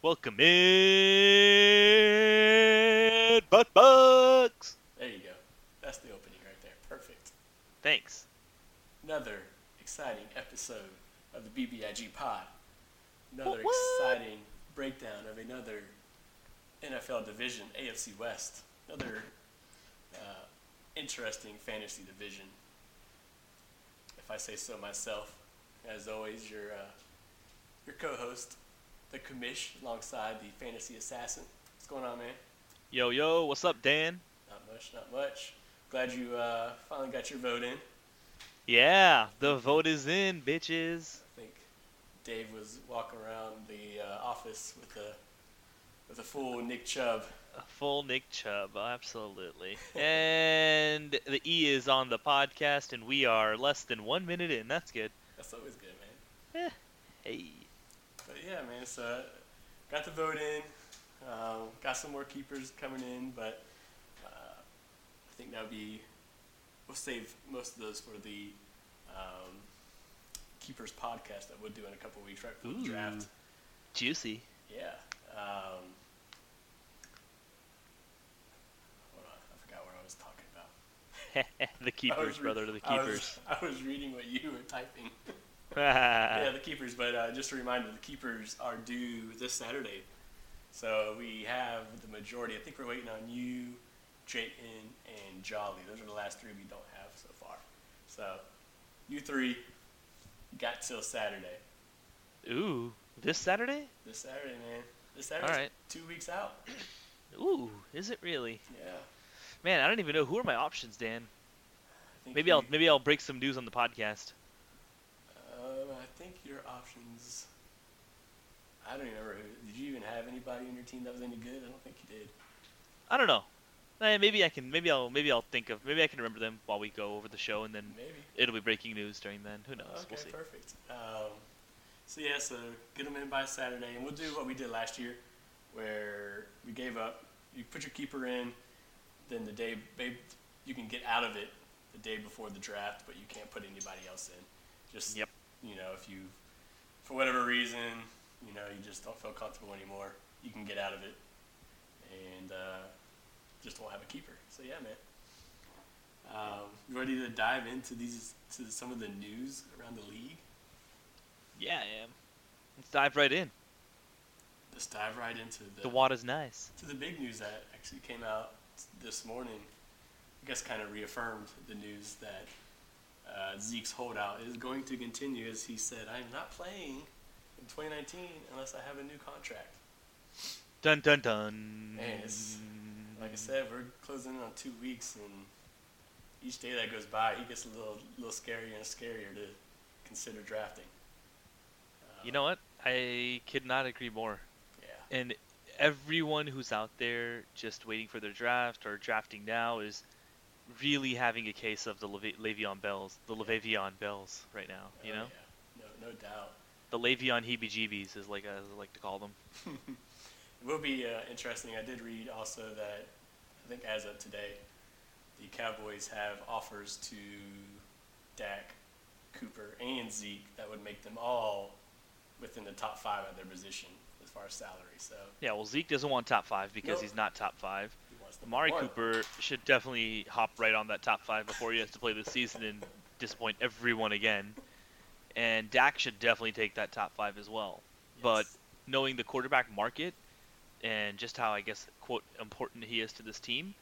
Welcome in, butt bugs. There you go. That's the opening right there. Perfect. Thanks. Another exciting episode of the BBIG Pod. Another What, exciting breakdown of another NFL division, AFC West. Another uh, interesting fantasy division, if I say so myself. As always, your uh, your co-host, the commish, alongside the fantasy assassin. What's going on, man? Yo, yo, what's up, Dan? Not much, not much. Glad you uh, finally got your vote in. Yeah, the vote is in, bitches. I think Dave was walking around the uh, office with a with a full Nick Chubb. A full Nick Chubb, absolutely. and the E is on the podcast, and we are less than one minute in. That's good. That's always good, man. Hey. Yeah, man. So got the vote in. Um, got some more keepers coming in, but uh, I think that'll be. We'll save most of those for the um, keepers podcast that we'll do in a couple weeks right before the Ooh. draft. Juicy. Yeah. Um, hold on, I forgot what I was talking about. the keepers, re- brother, the I was- keepers. I was, reading what you were typing. yeah, the keepers. But uh, just a reminder, the keepers are due this Saturday. So we have the majority. I think we're waiting on you, Jayton, and Jolly. Those are the last three we don't have so far. So you three got till Saturday. Ooh, this Saturday? This Saturday, man. This Saturday. Alright. Two weeks out. Ooh, is it really? Yeah. Man, I don't even know who are my options, Dan. Maybe you, I'll maybe I'll break some news on the podcast. I think your options. I don't even remember. Who, did you even have anybody in your team that was any good? I don't think you did. I don't know. Eh, maybe I can. Maybe I'll. Maybe I'll think of. Maybe I can remember them while we go over the show, and then Maybe. it'll be breaking news during then. Who knows? Okay, we'll see. perfect. Um, so yeah, so get them in by Saturday, and we'll do what we did last year, where we gave up. You put your keeper in, then the day babe, you can get out of it the day before the draft, but you can't put anybody else in. Just Yep. You know, if you for whatever reason, you know, you just don't feel comfortable anymore, you can get out of it, and uh, just won't have a keeper. So yeah, man. Um, you ready to dive into these to some of the news around the league? Yeah, I am. Let's dive right in. Let's dive right into the, The water's nice. to the big news that actually came out this morning. I guess kind of reaffirmed the news that uh, Zeke's holdout is going to continue, as he said, "I am not playing in 2019 unless I have a new contract." Dun dun dun. Man, Like I said, we're closing in on two weeks, and each day that goes by, he gets a little, little scarier and scarier to consider drafting. Uh, You know what? I could not agree more. Yeah. And everyone who's out there just waiting for their draft or drafting now is really having a case of the Leve- Le'Veon Bells, the Le'Veon Bells right now. You Oh, know, yeah. No, no doubt. the Le'Veon heebie-jeebies is like I like to call them. It will be uh, interesting. I did read also that I think as of today, the Cowboys have offers to Dak, Cooper, and Zeke that would make them all within the top five at their position as far as salary. So Yeah, well Zeke doesn't want top five because Nope. he's not top five. Amari. Cooper should definitely hop right on that top five before he has to play this season and disappoint everyone again. And Dak should definitely take that top five as well. But knowing the quarterback market and just how I guess quote important he is to this team,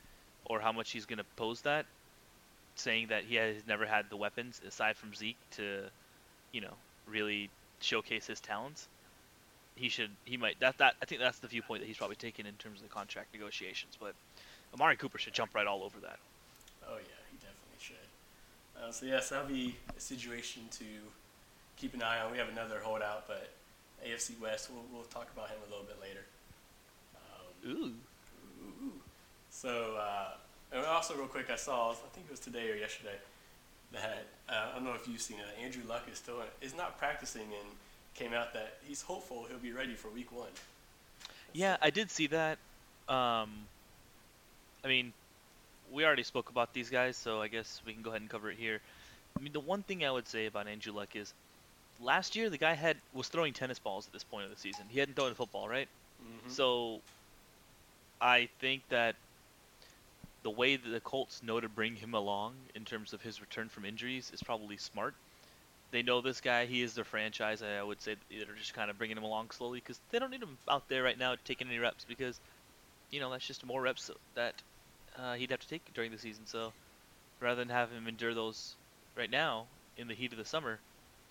or how much he's going to pose that, saying that he has never had the weapons aside from Zeke to, you know, really showcase his talents. He should. He might. That. That. I think that's the viewpoint that he's probably taken in terms of the contract negotiations. But Amari Cooper should jump right all over that. Oh yeah, he definitely should. Uh, so yes, that'll be a situation to keep an eye on. We have another holdout, but AFC West. We'll, we'll talk about him a little bit later. Um, Ooh. Ooh. So, uh, and also real quick, I saw, I think it was today or yesterday, that uh, I don't know if you've seen it. Andrew Luck is still is not practicing and came out that he's hopeful he'll be ready for Week One. Yeah, I did see that. Um, I mean, we already spoke about these guys, so I guess we can go ahead and cover it here. I mean, the one thing I would say about Andrew Luck is, last year the guy had was throwing tennis balls at this point of the season. He hadn't thrown a football, right? Mhm. So I think that the way that the Colts know to bring him along in terms of his return from injuries is probably smart. They know this guy; he is their franchise. I would say they're just kind of bringing him along slowly because they don't need him out there right now taking any reps because, you know, that's just more reps that uh, he'd have to take during the season. So rather than have him endure those right now in the heat of the summer,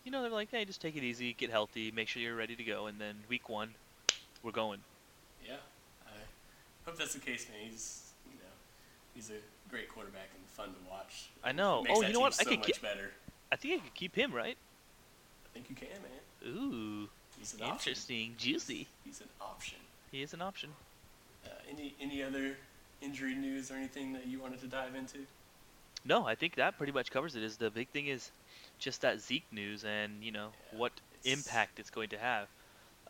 you know, they're like, hey, just take it easy, get healthy, make sure you're ready to go, and then week one, we're going. Yeah, I hope that's the case, man. He's you know he's a great quarterback and fun to watch. I know. Makes Oh, you know what? I So could much get- better. I think I could keep him, right? I think you can, man. Ooh, He's an option. interesting, juicy. He's an option. He is an option. Uh, any any other injury news or anything that you wanted to dive into? No, I think that pretty much covers it. Is the big thing is just that Zeke news and you know Yeah, what it's- impact it's going to have.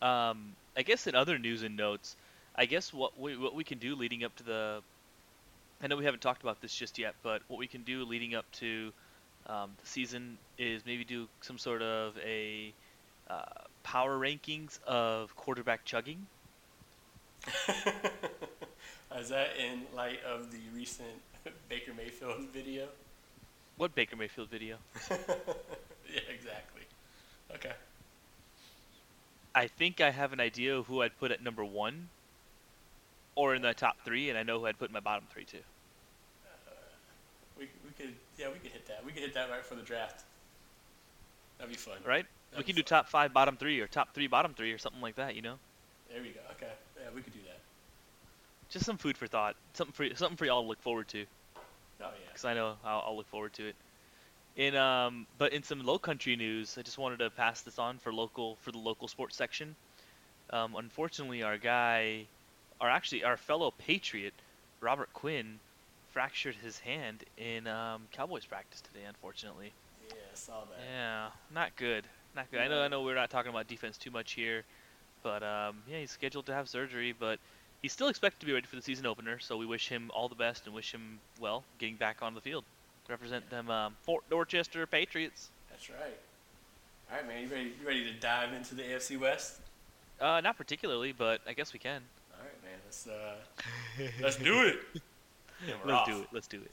Um, I guess in other news and notes, I guess what we what we can do leading up to the, I know we haven't talked about this just yet, but what we can do leading up to um, the season is maybe do some sort of a uh, power rankings of quarterback chugging. Is that in light of the recent Baker Mayfield video? What Baker Mayfield video? yeah, exactly. Okay. I think I have an idea of who I'd put at number one, or in the top three, and I know who I'd put in my bottom three too. Uh, we, we could yeah we could hit that. We could hit that right for the draft. That'd be fun. Right? we That'd can be do top five, bottom three, or top three, bottom three, or something like that. You know, There we go. Okay. Yeah, we could do that. Just some food for thought, something for something for y'all to look forward to, Oh yeah. because I know I'll, I'll look forward to it. In um, but in some low country news, I just wanted to pass this on for local for the local sports section. Um, unfortunately, our guy, our actually our fellow Patriot, Robert Quinn, fractured his hand in um, Cowboys practice today. Unfortunately. Yeah, I saw that. Yeah, not good. Not good. I know. I know. We're not talking about defense too much here, but um, yeah, he's scheduled to have surgery, but he's still expected to be ready for the season opener. So we wish him all the best and wish him well getting back on the field, represent them um, Fort Dorchester Patriots. That's right. All right, man. You ready? You ready to dive into the AFC West? Uh, not particularly, but I guess we can. All right, man. Let's uh, let's do it. Yeah, Let's off. do it. Let's do it.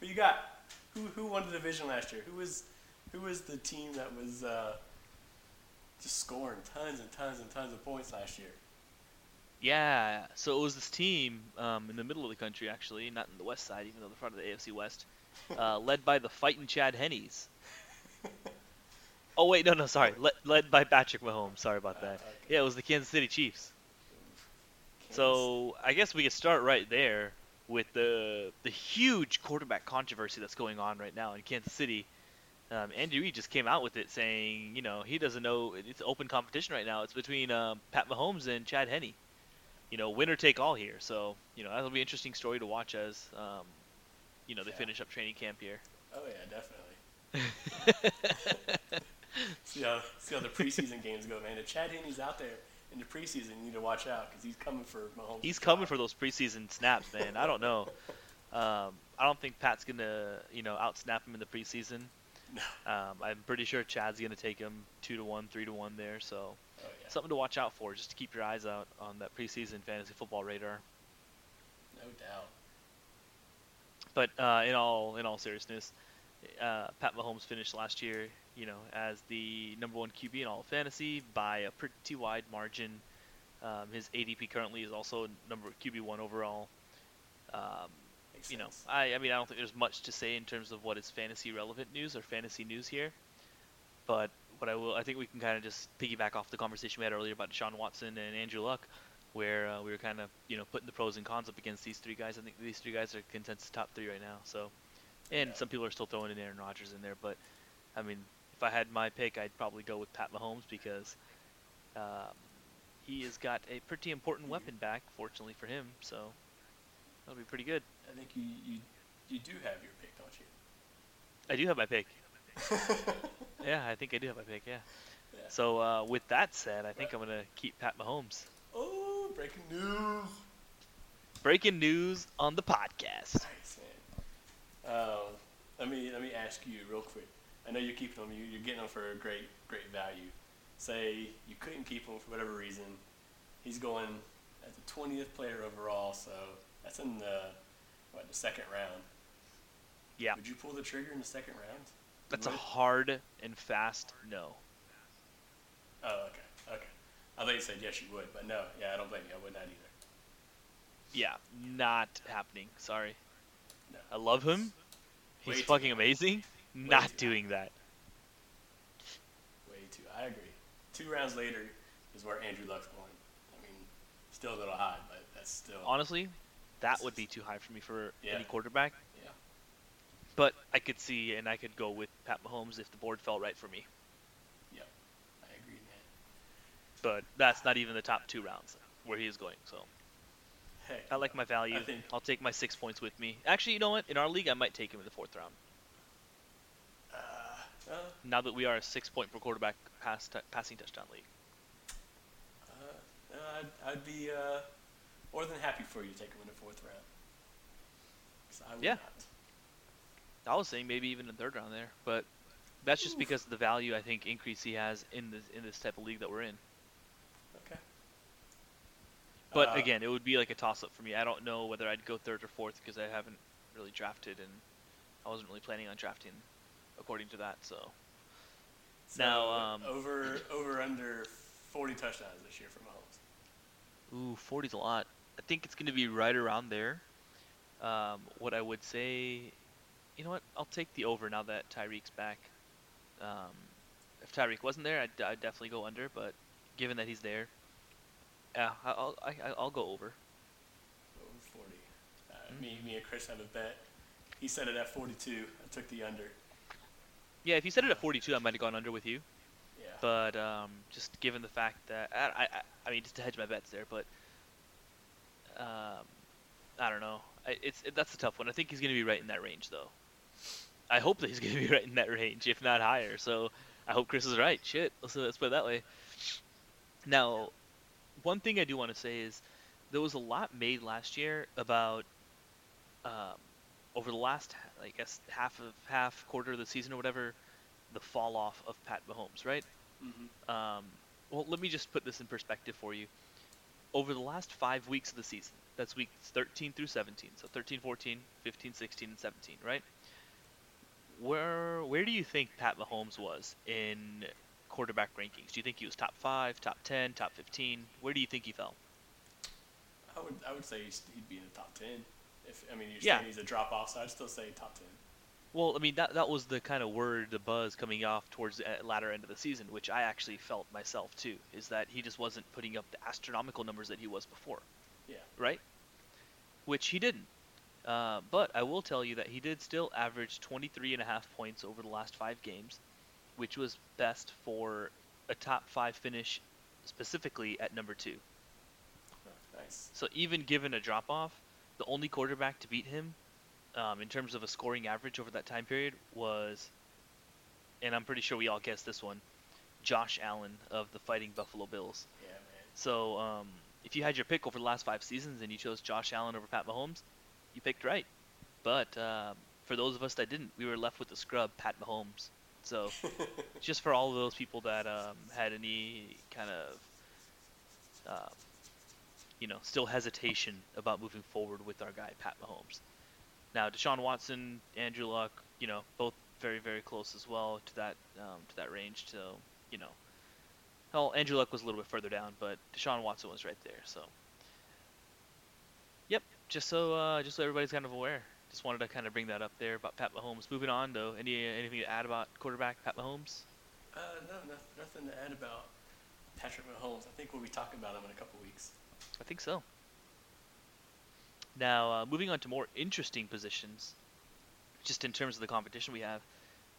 Who you got? Who who won the division last year? Who was who was the team that was uh, just scoring tons and tons and tons of points last year? Yeah. So it was this team um, in the middle of the country, actually, not in the west side, even though they're part of the AFC West, uh, led by the fighting Chad Hennies. Oh wait, no, no, sorry, led, led by Patrick Mahomes. Sorry about Uh, that. okay. Yeah, it was the Kansas City Chiefs. Kansas- So I guess we could start right there with the the huge quarterback controversy that's going on right now in Kansas City. Um, Andy Reid just came out with it saying, you know, he doesn't know it's open competition right now. It's between um, Pat Mahomes and Chad Henne. You know, winner take all here. So you know that'll be an interesting story to watch as, um, you know, they Yeah. finish up training camp here. oh yeah, definitely. See how see how the preseason games go, man. If Chad Henne's out there in the preseason, you need to watch out because he's coming for Mahomes. He's coming for those preseason snaps, man. I don't know. Um, I don't think Pat's gonna, you know, outsnap him in the preseason. No. Um, I'm pretty sure Chad's gonna take him two to one, three to one there. So Oh yeah. something to watch out for, just to keep your eyes out on that preseason fantasy football radar. No doubt. But uh, in all in all seriousness, uh, Pat Mahomes finished last year, you know, as the number one QB in all of fantasy by a pretty wide margin. Um, his ADP currently is also number QB one overall. Um, you know. I, I mean, I don't think there's much to say in terms of what is fantasy relevant news or fantasy news here. But what I will, I think we can kind of just piggyback off the conversation we had earlier about Deshaun Watson and Andrew Luck, where uh, we were kind of, you know, putting the pros and cons up against these three guys. I think these three guys are consensus top three right now. So, and Yeah. some people are still throwing in Aaron Rodgers in there, but I mean, if I had my pick, I'd probably go with Pat Mahomes because um, he has got a pretty important weapon back, fortunately for him. So that'll be pretty good. I think you, you you do have your pick, don't you? I do have my pick. Yeah, I think I do have my pick. Yeah. Yeah. So uh, with that said, I think I'm gonna keep Pat Mahomes. Oh, breaking news! Breaking news on the podcast. Nice, man. Um, let me let me ask you real quick. I know you're keeping them. You, you're getting them for a great great value. Say you couldn't keep him for whatever reason. He's going as the 20th player overall, so that's in the what the second round. Yeah. Would you pull the trigger in the second round? That's a hard and fast no. Oh, okay, okay. I thought you said yes, you would, but no, yeah, I don't blame you. I would not either. Yeah, not happening. Sorry. No. I love him. He's too fucking amazing. too Not high. doing that. Way too. I agree. Two rounds later is where Andrew Luck's going. I mean, still a little high, but that's still. Honestly, that would be too high for me for Yeah. any quarterback. But I could see and I could go with Pat Mahomes if the board felt right for me. Yep. I agree, man. But that's not even the top two rounds where he is going. So Heck, I like my value. I think- I'll take my six points with me. Actually, you know what? In our league, I might take him in the fourth round. Uh, uh, Now that we are a six-point per quarterback pass t- passing touchdown league. uh, I'd, I'd be uh, more than happy for you to take him in the fourth round. I would Yeah. not. I was saying maybe even a third round there, but that's just because of the value I think increase he has in this in this type of league that we're in. Okay. But Uh, again, it would be like a toss up for me. I don't know whether I'd go third or fourth because I haven't really drafted and I wasn't really planning on drafting according to that. So so now, um, over over under 40 touchdowns this year for Mahomes. ooh, 40's a lot. I think it's going to be right around there. Um, what I would say, you know what? I'll take the over now that Tyreek's back. Um, if Tyreek wasn't there, I'd, I'd definitely go under. But given that he's there, yeah, I- I'll I, I'll go over. Over 40. Uh, Mhm. Me, me and Chris have a bet. He said it at 42. I took the under. Yeah, if you said it at 42, I might have gone under with you. Yeah. But um, just given the fact that I, I, I mean, just to hedge my bets there, but um, I don't know. I, it's it, that's a tough one. I think he's going to be right in that range, though. I hope that he's going to be right in that range, if not higher. So I hope Chris is right. Shit, let's let's put it that way. Now, one thing I do want to say is there was a lot made last year about um, over the last, I guess, half of half quarter of the season or whatever, the fall off of Pat Mahomes, right? hmm Um, well, let me just put this in perspective for you. Over the last five weeks of the season, that's weeks 13 through 17, so 13, 14, 15, 16, and 17, right? Where where do you think Pat Mahomes was in quarterback rankings? Do you think he was top five, top 10, top 15? Where do you think he fell? I would I would say he'd be in the top 10. If I mean you're Yeah. saying he's a drop off, so I'd still say top 10. Well, I mean that that was the kind of word, the buzz coming off towards the uh, latter end of the season, which I actually felt myself too, is that he just wasn't putting up the astronomical numbers that he was before. Yeah. right? Which he didn't. Uh, but I will tell you that he did still average 23 and a half points over the last five games, which was best for a top five finish, specifically at number two. Oh, nice. So even given a drop off, the only quarterback to beat him, um, in terms of a scoring average over that time period, was, and I'm pretty sure we all guessed this one, Josh Allen of the Fighting Buffalo Bills. Yeah, man. So um, if you had your pick over the last five seasons and you chose Josh Allen over Pat Mahomes, you picked right. But um, for those of us that didn't, we were left with the scrub Pat Mahomes. So just for all of those people that um, had any kind of, uh, you know, still hesitation about moving forward with our guy Pat Mahomes. Now Deshaun Watson, Andrew Luck, you know, both very very close as well to that um, to that range. So you know, well, Andrew Luck was a little bit further down, but Deshaun Watson was right there. So, just so uh, just so everybody's kind of aware. Just wanted to kind of bring that up there about Pat Mahomes. Moving on, though, any anything to add about quarterback Pat Mahomes? Uh, no, no, nothing to add about Patrick Mahomes. I think we'll be talking about him in a couple weeks. I think so. Now, uh, moving on to more interesting positions, just in terms of the competition we have,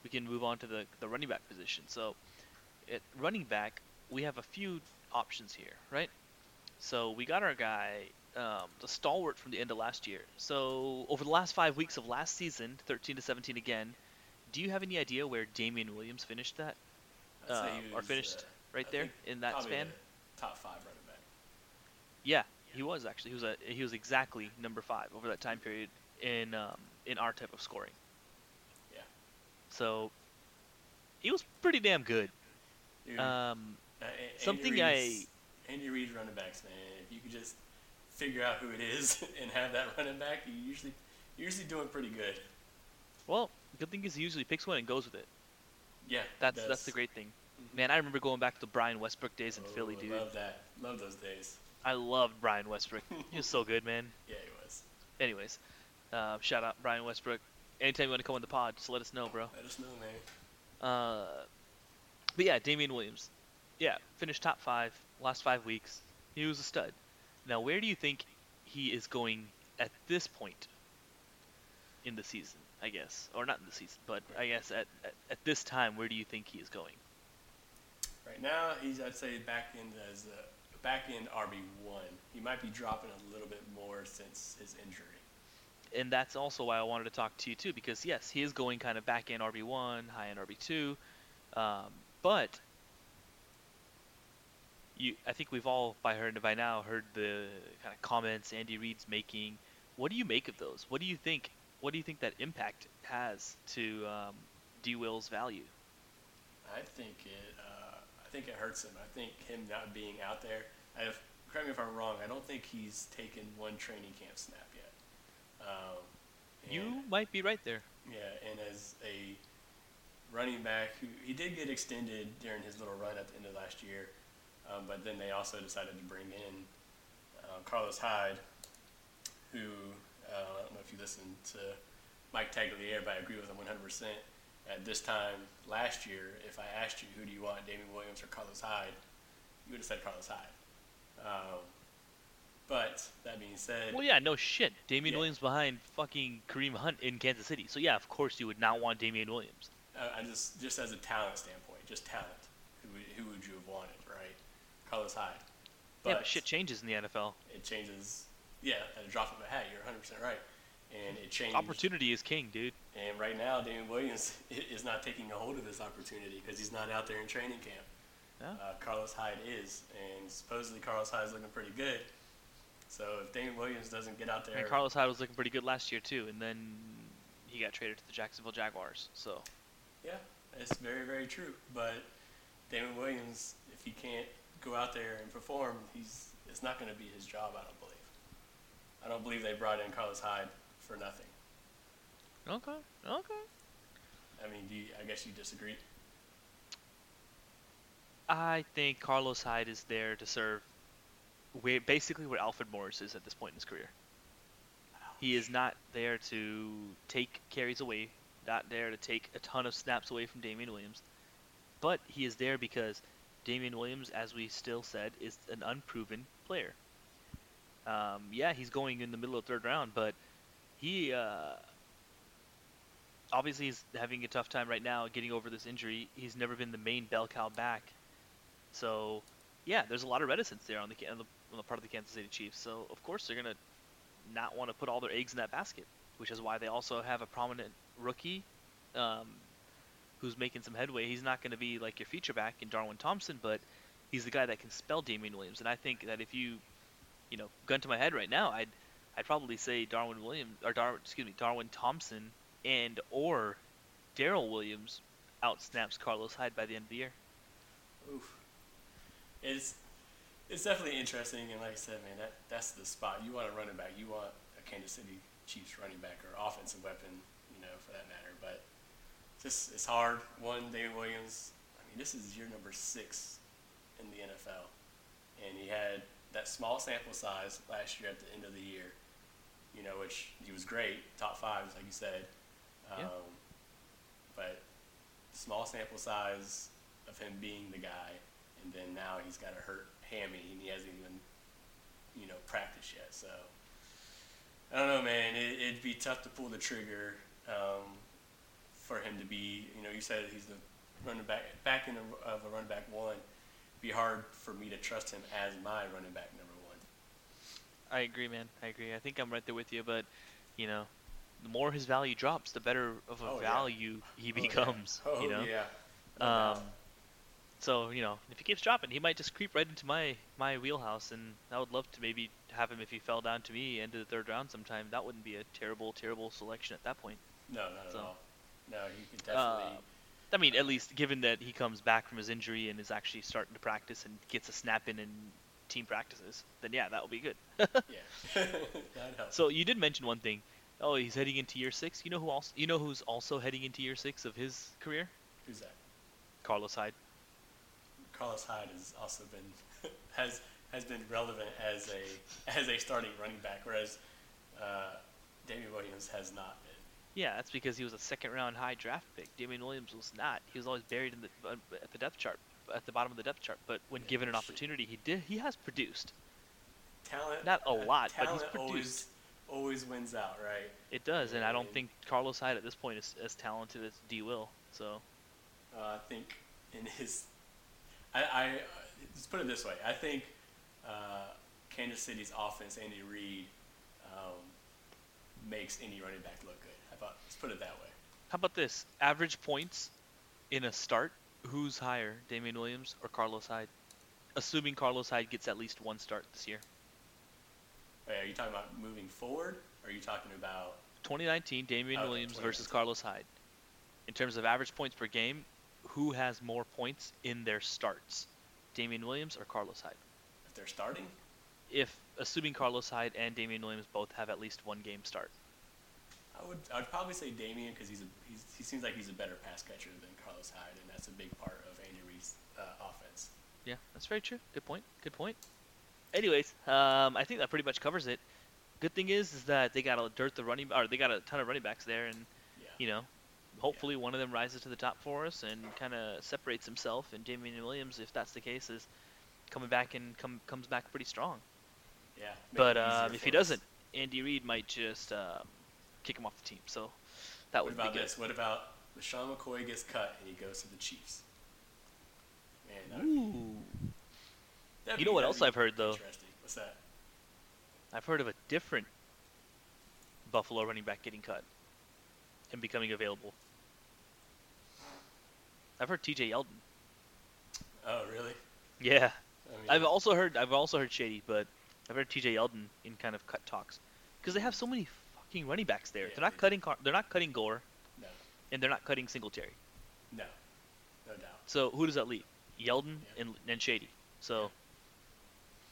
we can move on to the, the running back position. So, at running back, we have a few options here, right? So, we got our guy, um, the stalwart from the end of last year. So, over the last five weeks of last season, 13 to 17 again, do you have any idea where Damien Williams finished that? He or finished uh, right I there in that span? Top five running back. Yeah, he was actually. He was a he was exactly number five over that time period in um, in our type of scoring. Yeah. So he was pretty damn good. Dude, Um, uh, something Reid's- Andy Reid's running backs, man. If you could just figure out who it is and have that running back, you usually you're usually doing pretty good. well, the good thing is he usually picks one and goes with it. Yeah, That's does. that's the great thing. Mhm. Man, I remember going back to Brian Westbrook days in Oh, Philly, I dude. Love that. Love those days. I loved Brian Westbrook. He was so good, man. Yeah, he was. Anyways, uh, shout out Brian Westbrook. Anytime you want to come on the pod, just let us know, bro. Let us know, man. Uh, but yeah, Damien Williams. Yeah, finished top five last five weeks. He was a stud. Now, where do you think he is going at this point in the season? I guess, or not in the season, but I guess at, at, at this time, where do you think he is going? Right now, he's I'd say back end as a back end RB one. He might be dropping a little bit more since his injury. and that's also why I wanted to talk to you too, because yes, he is going kind of back end RB one, high end RB two, um, but you, I think we've all by heard by now heard the kind of comments Andy Reid's making. What do you make of those? What do you think? What do you think that impact has to um, D Will's value? I think it. Uh, I think it hurts him. I think him not being out there. I have, correct me if I'm wrong. I don't think he's taken one training camp snap yet. Um, You might be right there. Yeah, and as a running back, who he did get extended during his little run at the end of last year, um, but then they also decided to bring in uh, Carlos Hyde, who uh, I don't know if you listened to Mike Tagliere, but I agree with him 100%. At this time last year, if I asked you who do you want, Damien Williams or Carlos Hyde, you would have said Carlos Hyde. Um, but that being said, Well, yeah, no shit. Damien Yeah. Williams behind fucking Kareem Hunt in Kansas City. So yeah, of course you would not want Damien Williams. I I just just as a talent standpoint, just talent, who would, who would you have wanted, right? Carlos Hyde. yeah, but shit changes in the NFL. It changes. Yeah, at a drop of a hat, you're 100 percent right, and it changed. Opportunity is king, dude. And right now, Damien Williams is not taking a hold of this opportunity because he's not out there in training camp. Uh, Carlos Hyde is, and supposedly Carlos Hyde is looking pretty good. So if Damien Williams doesn't get out there, And Carlos Hyde was looking pretty good last year too, and then he got traded to the Jacksonville Jaguars. So Yeah, it's very, very true. But Damon Williams, if he can't go out there and perform, he's it's not going to be his job. I don't believe. I don't believe they brought in Carlos Hyde for nothing. okay, okay. I mean, do you, I guess you disagree. I think Carlos Hyde is there to serve where basically where Alfred Morris is at this point in his career. He is not there to take carries away, not there to take a ton of snaps away from Damien Williams, but he is there because Damien Williams, as we still said, is an unproven player. Um, yeah, he's going in the middle of third round, but he uh, obviously is having a tough time right now getting over this injury. He's never been the main bell cow back, so yeah, there's a lot of reticence there on the on the, on the part of the Kansas City Chiefs. So of course they're gonna not want to put all their eggs in that basket, which is why they also have a prominent rookie um, who's making some headway. He's not going to be like your feature back in Darwin Thompson, but he's the guy that can spell Damien Williams. And I think that if you, you know, gun to my head right now, I'd I'd probably say Darwin Williams or Dar excuse me Darwin Thompson and or Daryl Williams outsnaps Carlos Hyde by the end of the year. Oof. It's it's definitely interesting, and like I said, man, that that's the spot. You want a running back. You want a Kansas City Chiefs running back or offensive weapon, you know, for that matter. But just it's hard. One, David Williams. I mean, this is year number six in the NFL, and he had that small sample size last year at the end of the year. You know, which he was great, top five, like you said. Um, Yeah. But small sample size of him being the guy, and then now he's got a hurt hammy, and he hasn't even, you know, practiced yet. So I don't know, man. It, it'd be tough to pull the trigger um, for him to be. You know, you said he's the running back, back of a running back one. Be hard for me to trust him as my running back number one. I agree, man. I agree. I think I'm right there with you, but you know, the more his value drops, the better of a Oh, yeah. value he Oh, yeah. becomes. Oh you know. yeah. Um. So you know, if he keeps dropping, he might just creep right into my my wheelhouse, and I would love to maybe have him if he fell down to me into the third round sometime. That wouldn't be a terrible, terrible selection at that point. No, not So- at all. No, he could definitely. Uh, I mean, at least given that he comes back from his injury and is actually starting to practice and gets a snap in in team practices, then yeah, that will be good. yeah, that helps. So you did mention one thing. Oh, he's heading into year six. You know who also? You know who's also heading into year six of his career? Who's that? Carlos Hyde. Carlos Hyde has also been has has been relevant as a as a starting running back, whereas uh, Damien Williams has not. Yeah, that's because he was a second round high draft pick. Damien Williams was not. He was always buried in the uh, at the depth chart, at the bottom of the depth chart. But when Yeah, given an opportunity, he did. He has produced. Talent, Not a uh, lot, but he's talent always produced. always wins out, right? It does, and I don't think Carlos Hyde at this point is as talented as D. Will. So Uh, I think in his, I, I uh, let's put it this way. I think uh, Kansas City's offense, Andy Reid, um, makes any running back look about let's put it that way. how about this? Average points in a start. Who's higher, Damien Williams or Carlos Hyde? Assuming Carlos Hyde gets at least one start this year. Wait, are you talking about moving forward? Or are you talking about 2019, Damien Okay, Williams versus Carlos Hyde. In terms of average points per game, who has more points in their starts? Damien Williams or Carlos Hyde? if they're starting? If assuming Carlos Hyde and Damien Williams both have at least one game start. I would I'd probably say Damien because he's a he's, he seems like he's a better pass catcher than Carlos Hyde, and that's a big part of Andy Reid's uh, offense. Yeah, that's very true. Good point. Good point. Anyways, um, I think that pretty much covers it. Good thing is, is that they got a dirt the running, or they got a ton of running backs there, and Yeah. you know, hopefully one of them rises to the top for us and kind of separates himself. And Damien Williams, if that's the case, is coming back and come comes back pretty strong. Yeah. But um, if he us. doesn't, Andy Reid might just um, kick him off the team. So that what would be about good. this? What about LeSean McCoy gets cut and he goes to the Chiefs? Man, Ooh. You be- know what else I've heard, though? What's that? I've heard of a different Buffalo running back getting cut and becoming available. I've heard T.J. Yeldon. Oh, really? Yeah, I mean, I've also heard I've also heard Shady, but I've heard T.J. Yeldon in kind of cut talks because they have so many fucking running backs there. Yeah, they're not they cutting Car- they're not cutting Gore no, and they're not cutting Singletary. no, no doubt. So who does that leave? Yeldon Yeah. and and Shady. So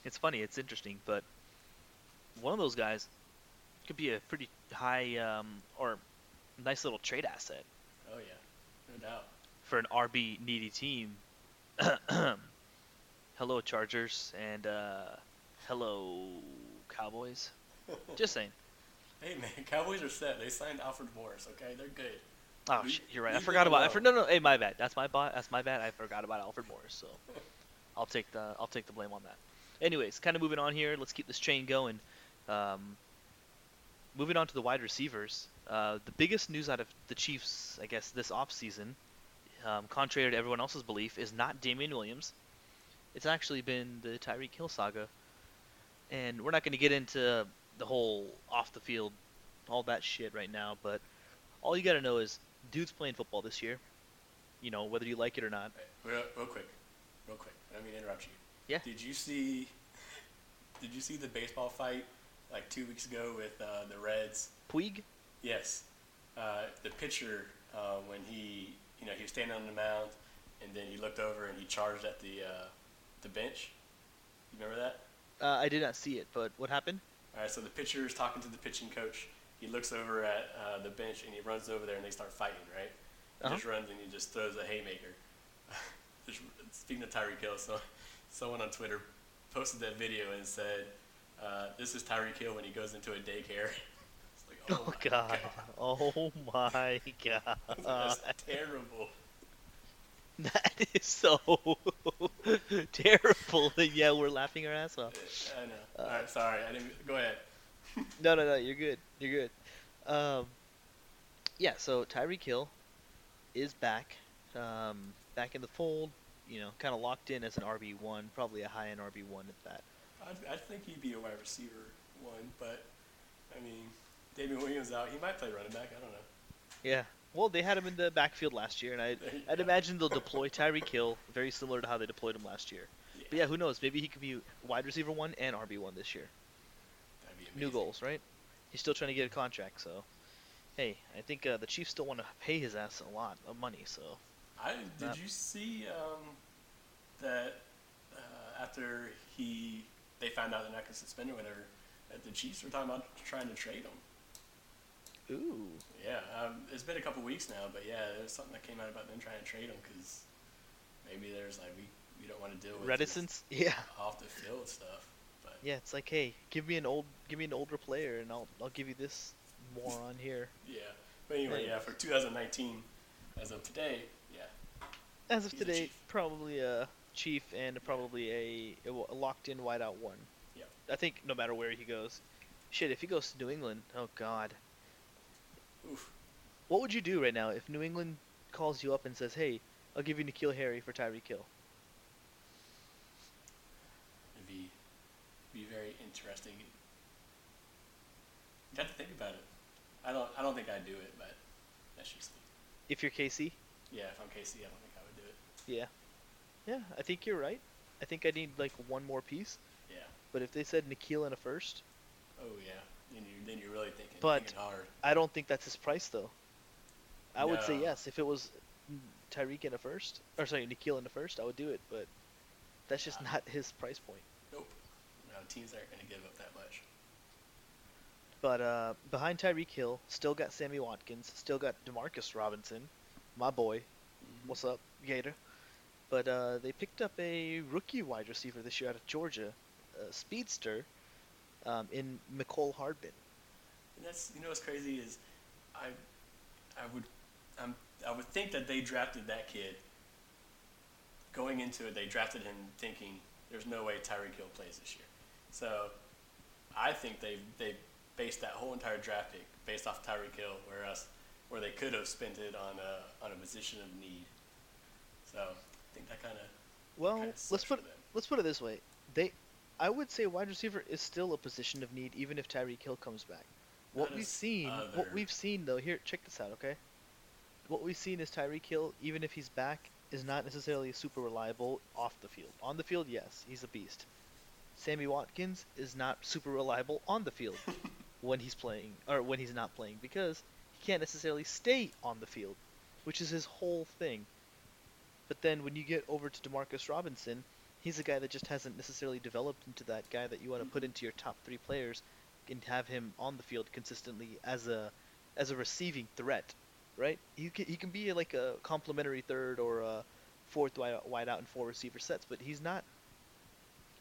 it's funny, it's interesting, but one of those guys could be a pretty high um, or nice little trade asset Oh yeah, no doubt. for an RB needy team. hello Chargers and uh, hello Cowboys. Just saying. Hey man, Cowboys are set. They signed Alfred Morris. Okay, they're good. Oh shit, you're right. I forgot about. I for, no, no. Hey, my bad. That's my bad. That's my bad. I forgot about Alfred Morris. So I'll take the I'll take the blame on that. Anyways, kind of moving on here. Let's keep this chain going. Um, moving on to the wide receivers. Uh, the biggest news out of the Chiefs, I guess, this offseason, um, contrary to everyone else's belief, is not Damien Williams. It's actually been the Tyreek Hill saga, and we're not going to get into the whole off the field, all that shit right now. But all you got to know is, dude's playing football this year. You know, whether you like it or not. Real, real quick, real quick. I don't mean to interrupt you. Yeah. Did you see? Did you see the baseball fight like two weeks ago with uh, the Reds? Puig? Yes. Uh, the pitcher uh, when he, you know, he was standing on the mound, and then he looked over and he charged at the uh, the bench. You remember that? Uh, I did not see it, but what happened? All right. So the pitcher is talking to the pitching coach. He looks over at uh, the bench and he runs over there and they start fighting. Right. He Uh-huh. just runs and he just throws a haymaker. just, speaking of Tyreek Hill, so someone on Twitter posted that video and said, uh, "This is Tyreek Hill when he goes into a daycare." it's like, oh, Oh, my god. Oh my god. That's terrible. That is so terrible. yeah, we're laughing our ass off. I know. Uh, All right, sorry. I didn't. Go ahead. No, no, no. You're good. You're good. Um, yeah. So Tyreek Hill is back, um, back in the fold. You know, kind of locked in as an RB one, probably a high end RB one at that. I, I think he'd be a wide receiver one, but I mean, David Williams out. He might play running back. I don't know. Yeah. Well, they had him in the backfield last year, and I, There you I'd imagine they'll deploy Tyreek Hill very similar to how they deployed him last year. But yeah, who knows? Maybe he could be wide receiver one and RB one this year. That'd be New goals, right? He's still trying to get a contract, so hey, I think uh, the Chiefs still want to pay his ass a lot of money. So I did Not- you see um, that uh, after he they found out they're not gonna suspend or whatever, that the Chiefs were talking about trying to trade him. Ooh, Yeah, um, it's been a couple weeks now, but yeah, there's something that came out about them trying to trade him because maybe there's like we, we don't want to deal with this reticence. Yeah, off the field stuff. But yeah. It's like, hey, give me an old, give me an older player, and I'll I'll give you this moron here. yeah, but anyway, yeah, for 2019, as of today, yeah, As of He's today, chief. probably a chief and probably a locked-in wideout one. Yep. I think no matter where he goes, shit. If he goes to New England, oh god, oof, what would you do right now if New England calls you up and says, "Hey, I'll give you N'Keal Harry for Tyreek Hill"? it'd be be very interesting. You have to think about it. I don't I don't think I'd do it, but that's just me. If you're KC, Yeah, if I'm KC, I don't think I would do it. yeah, yeah. I think you're right. I think I need like one more piece. Yeah. But if they said Nikhil in a first, Oh yeah. Then you then you're really thinking, But- thinking hard. I don't think that's his price though. I would say yes if it was Tyreek in a first, or sorry, N'Keal in the first. I would do it, but that's just Yeah. not his price point. Nope. No, teams aren't going to give up that much. But uh, behind Tyreek Hill, still got Sammy Watkins, still got Demarcus Robinson, my boy. Mhm. What's up, Gator? But uh, they picked up a rookie wide receiver this year out of Georgia, a speedster, um, in Mecole Hardman. And that's you know what's crazy is, I, I would, um, I would think that they drafted that kid. Going into it, they drafted him thinking there's no way Tyreek Hill plays this year. So, I think they they based that whole entire draft pick based off Tyreek Hill, whereas where they could have spent it on a on a position of need. So I think that kind of Well, let's put them. let's put it this way: they, I would say wide receiver is still a position of need, even if Tyreek Hill comes back. What we've seen, what we've seen though, here, check this out, okay? What we've seen is Tyreek Hill, even if he's back, is not necessarily super reliable off the field. On the field, yes, he's a beast. Sammy Watkins is not super reliable on the field when he's playing or when he's not playing because he can't necessarily stay on the field, which is his whole thing. But then when you get over to Demarcus Robinson, he's a guy that just hasn't necessarily developed into that guy that you want to put into your top three players and have him on the field consistently as a as a receiving threat, right? He can, he can be like a complementary third or a fourth wide, wide out and four receiver sets, but he's not.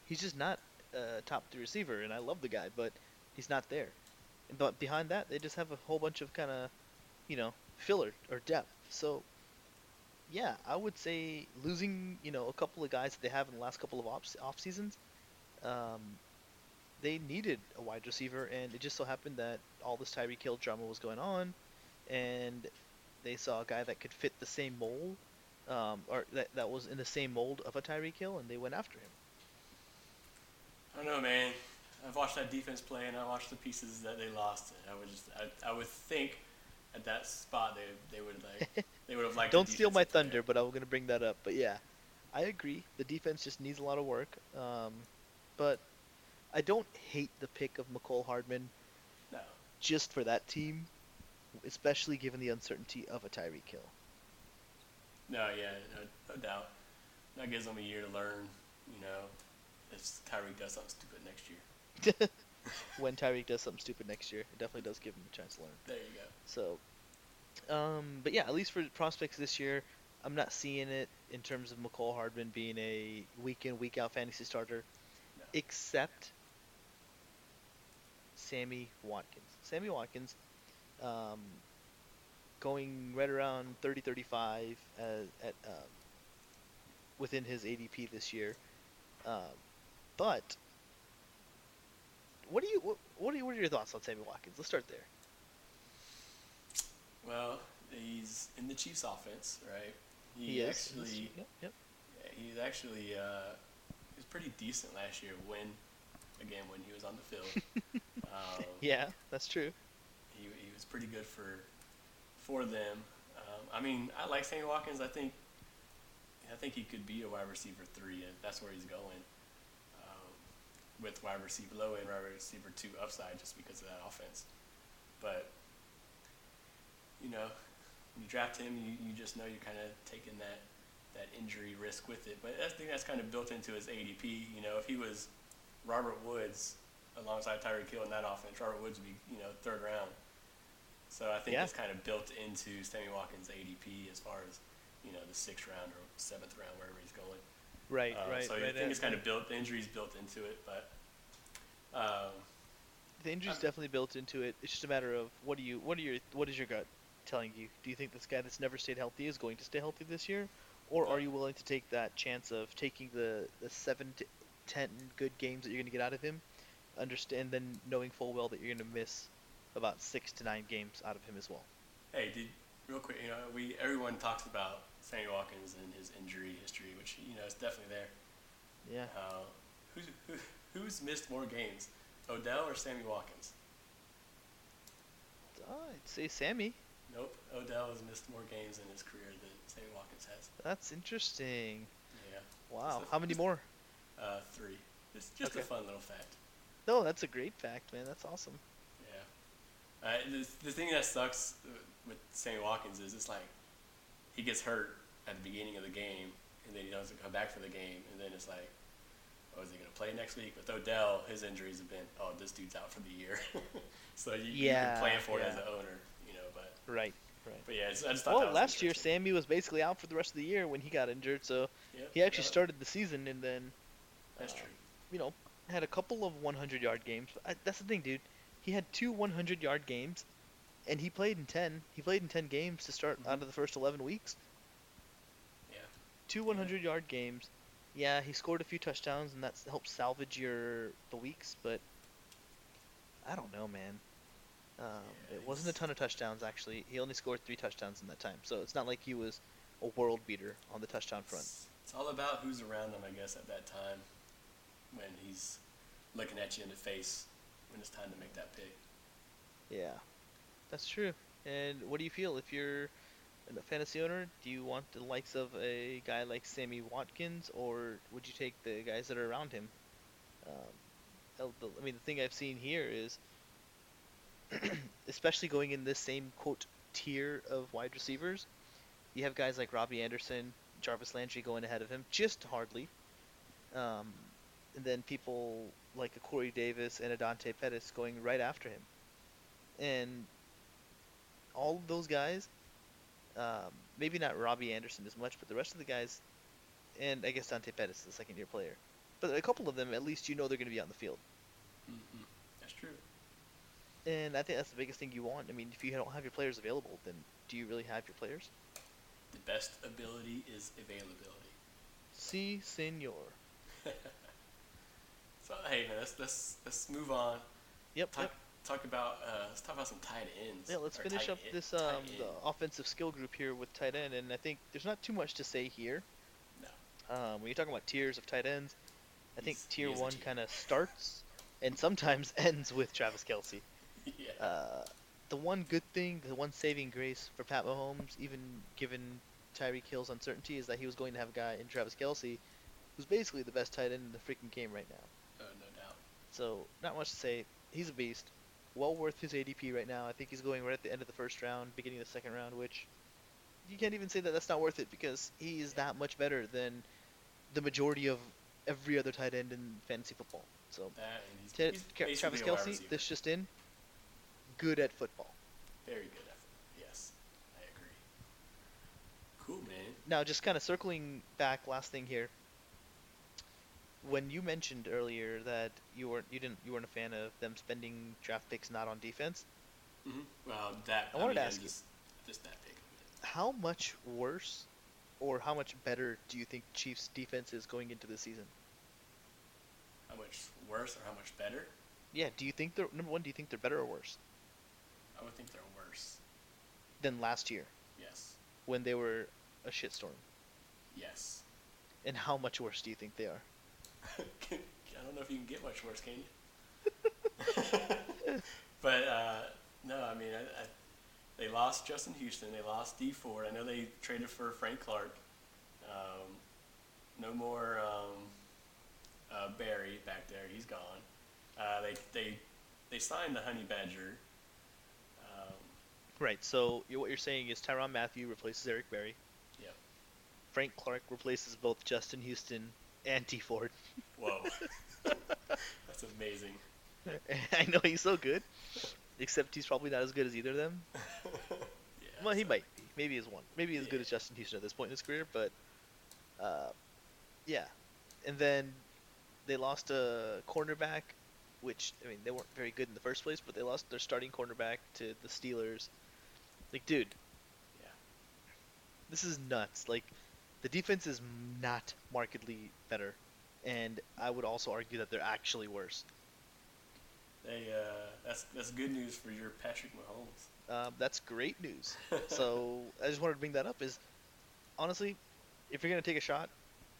He's just not a top three receiver, and I love the guy, but he's not there. But behind that, they just have a whole bunch of kind of, you know, filler or depth. So, yeah, I would say losing, you know, a couple of guys that they have in the last couple of off, off seasons, um, they needed a wide receiver, and it just so happened that all this Tyreek Hill drama was going on, and they saw a guy that could fit the same mold, um, or that, that was in the same mold of a Tyreek Hill, and they went after him. I don't know, man. I've watched that defense play, and I watched the pieces that they lost. I would just, I, I would think, at that spot they they would like they would have liked. Don't steal my thunder, but I'm gonna bring that up. But yeah, I agree. The defense just needs a lot of work. Um, but I don't hate the pick of Mecole Hardman No, just for that team, especially given the uncertainty of a Tyreek Hill. no, yeah, no, no doubt. That gives them a year to learn. You know, if Tyreek does something stupid next year. when Tyreek does something stupid next year, it definitely does give him a chance to learn. There you go. So, um, but yeah, at least for prospects this year, I'm not seeing it in terms of Mecole Hardman being a week in, week out fantasy starter, No. except Sammy Watkins. Sammy Watkins, um, going right around 30 35 at, at um, within his ADP this year. Um, but what do you what, what are you, what are your thoughts on Sammy Watkins? Let's start there. Well, he's in the Chiefs' offense, right? He, is. actually. Yep, yep. Yeah, he's actually uh, he was pretty decent last year when, again, when he was on the field. um, Yeah, that's true. he, he was pretty good for for them. Um, I mean, I like Sammy Watkins. I think, I think he could be a wide receiver three, and that's where he's going. With wide receiver low end wide receiver two upside, just because of that offense. But you know, when you draft him, you, you just know you're kind of taking that that injury risk with it. But I think that's kind of built into his ADP. You know, if he was Robert Woods alongside Tyreek Hill in that offense, Robert Woods would be you know third round. So I think Yeah. it's kind of built into Sammy Watkins' ADP as far as you know the sixth round or seventh round wherever he's going. Right, Uh, right, so right. I think uh, it's kind of built. The injury's built into it, but um, the injury's uh, definitely built into it. It's just a matter of what do you, what are your, what is your gut telling you? Do you think this guy that's never stayed healthy is going to stay healthy this year, or are you willing to take that chance of taking the the seven to ten good games that you're going to get out of him, understand then knowing full well that you're going to miss about six to nine games out of him as well? Hey, did real quick, you know, we everyone talks about Sammy Watkins and his injury history, which you know is definitely there. Yeah. Uh, who's who, who's missed more games, Odell or Sammy Watkins? Uh, I'd say Sammy. Nope, Odell has missed more games in his career than Sammy Watkins has. That's interesting. Yeah, Wow. a- How many more? uh, three. Just just a fun little fact. No, that's a great fact, man. That's awesome. Yeah. Uh, the, the thing that sucks uh, with Sammy Watkins is it's like he gets hurt at the beginning of the game, and then he doesn't come back for the game, and then it's like, oh, is he going to play next week? With Odell, his injuries have been, oh, this dude's out for the year. so you, you Yeah, can plan for it as an owner, you know. But Right. Right. but yeah, I just thought that Well, last year. Sammy was basically out for the rest of the year when he got injured, so Yeah, he actually yeah, started the season and then, That's uh, true. you know, had a couple of 100 yard games. I, that's the thing, dude. He had two 100 yard games, and he played in 10. He played in 10 games to start out Mhm. of the first 11 weeks. Two 100 yard games. Yeah, he scored a few touchdowns, and that's helped salvage your the weeks. But I don't know, man. Um, Yeah, it wasn't a ton of touchdowns actually. He only scored three touchdowns in that time, so it's not like he was a world beater on the touchdown front. It's, it's all about who's around him, I guess, at that time when he's looking at you in the face when it's time to make that pick. Yeah, that's true. And what do you feel if you're a fantasy owner? Do you want the likes of a guy like Sammy Watkins, or would you take the guys that are around him? Um, I mean, the thing I've seen here is, especially going in this same quote tier of wide receivers, you have guys like Robbie Anderson, Jarvis Landry going ahead of him, just hardly. Um, and then people like a Corey Davis and a Dante Pettis going right after him. And all of those guys, um, maybe not Robbie Anderson as much, but the rest of the guys, and I guess Dante Pettis, the second year player. But a couple of them, at least you know they're going to be on the field. hmm That's true. And I think that's the biggest thing you want. I mean, if you don't have your players available, then do you really have your players? The best ability is availability. Si, senor. So hey man, let's let's let's move on. Yep, Talk yep. Talk about uh, let's talk about some tight ends. Yeah, let's finish up en- this um, the offensive skill group here with tight end, and I think there's not too much to say here. No. Um, when you're talking about tiers of tight ends, I think tier he is a one kind of starts and sometimes ends with Travis Kelce. yeah. Uh, the one good thing, the one saving grace for Pat Mahomes, even given Tyreek Hill's uncertainty, is that he was going to have a guy in Travis Kelce who's basically the best tight end in the freaking game right now. uh, no doubt. So, not much to say. He's a beast. Well worth his ADP right now. I think he's going right at the end of the first round, beginning of the second round, which you can't even say that that's not worth it because he is that much better than the majority of every other tight end in fantasy football. So, uh, That he's, Ted, he's Ca- Travis Kelce, receiver. this just in, good at football. very good effort. Yes, I agree. Cool man. Now, just kind of circling back, last thing here. When you mentioned earlier that you weren't you didn't you weren't a fan of them spending draft picks not on defense, hmm Well, that I wanted mean, to ask you. just, just that pick. how much worse or how much better do you think Chiefs defense is going into the season? How much worse or how much better? Yeah, do you think they're number one? Do you think they're better or worse I would think they're worse. than last year Yes. when they were a shitstorm? Yes. And how much worse do you think they are? I don't know if you can get much worse, can you? but uh, no, I mean, I, I, they lost Justin Houston. They lost Dee Ford. I know they traded for Frank Clark. Um, no more um, uh, Berry back there. He's gone. Uh, they they they signed the Honey Badger. Um, Right. So what you're saying is Tyrann Mathieu replaces Eric Berry. Yep. Frank Clark replaces both Justin Houston and Dee Ford. whoa, that's amazing. I know he's so good, except he's probably not as good as either of them. Yeah, Well, he might be. Maybe he's one. Maybe he's as good as Justin Houston at this point in his career, but uh, yeah. And then they lost a cornerback, which I mean they weren't very good in the first place, but they lost their starting cornerback to the Steelers. Like, dude, Yeah. this is nuts. Like, the defense is not markedly better, and I would also argue that they're actually worse. They uh, that's that's good news for your Patrick Mahomes. Um, that's great news. so I just wanted to bring that up. Is honestly, if you're gonna take a shot,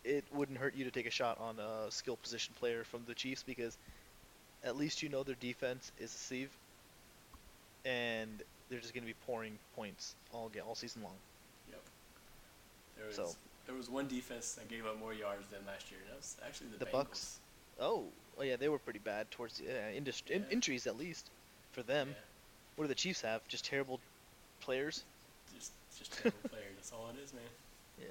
it wouldn't hurt you to take a shot on a skill position player from the Chiefs because at least you know their defense is a sieve, and they're just gonna be pouring points all ga- all season long. Yep. There So- there was one defense that gave up more yards than last year. and That was actually the, The Bengals. Bucks? Oh, oh yeah, they were pretty bad towards the uh, indus- in- injuries at least for them. Yeah, What do the Chiefs have? Just terrible players. just just terrible players. That's all it is, man. Yeah.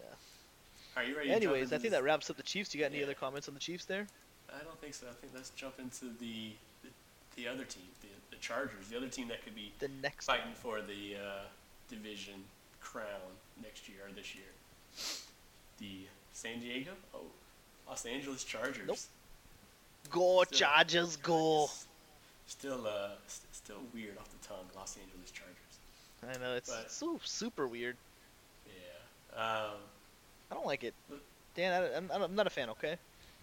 Are you ready? Anyways, I think that wraps up the Chiefs. You got any Yeah. other comments on the Chiefs there? I don't think so. I think let's jump into the the, the other team, the, the Chargers, the other team that could be The next fighting for the uh, division crown next year or this year. The San Diego, oh, Los Angeles Chargers. Nope. Go Still- Chargers, go! Still, uh, st- still weird off the tongue, Los Angeles Chargers. I know it's But- so super weird. Yeah. Um, I don't like it. Dan, I, I'm, I'm not a fan. Okay,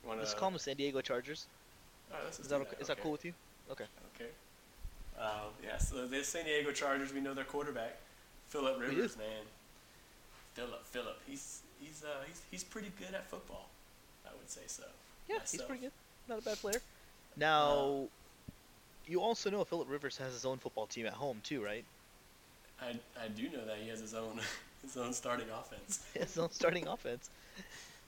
wanna, let's call them San Diego Chargers. oh, Is do that okay? is that cool with you? Okay. Okay. Um, yeah, so the San Diego Chargers, we know their quarterback, Philip Rivers, man. Philip, Philip, he's he's uh, he's he's pretty good at football. I would say so. Yeah, he's pretty good. Not a bad player. Now, you also know Philip Rivers has his own football team at home too, right? I I do know that he has his own his own starting offense. his own starting offense.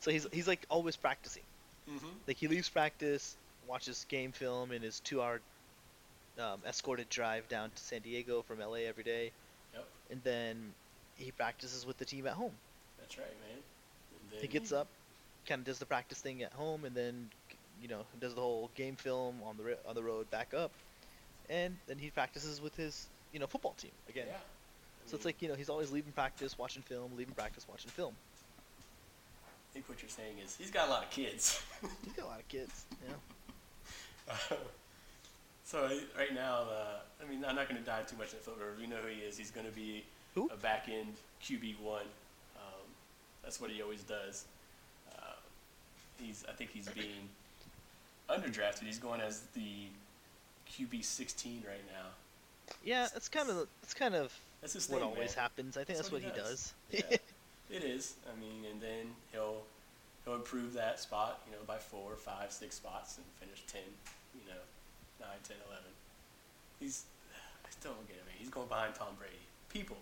So he's he's like always practicing. Mm-hmm. Like he leaves practice, watches game film in his two-hour um, escorted drive down to San Diego from LA every day, Yep, and then he practices with the team at home. That's right, man. Then He gets up, kind of does the practice thing at home, and then you know does the whole game film on the on the road back up, and then he practices with his you know football team again. Yeah. So it's like you know he's always leaving practice, watching film, leaving practice, watching film. I think what you're saying is he's got a lot of kids. He's got a lot of kids. Yeah. so uh, right now, uh, I mean, I'm not going to dive too much into Philip Rivers. We know who he is. He's going to be Who? a back end QB one. That's what he always does. Uh, he's, I think he's being underdrafted. He's going as the QB 16 right now. Yeah, it's kind of it's kind of That's his what thing, always man. happens. I think That's that's, what what, he does. does. Yeah. It is. I mean, and then he'll he'll improve that spot, you know, by four, five, six spots and finish ten, you know, nine, ten, eleven. He's I still don't get it, man. He's going behind Tom Brady. People,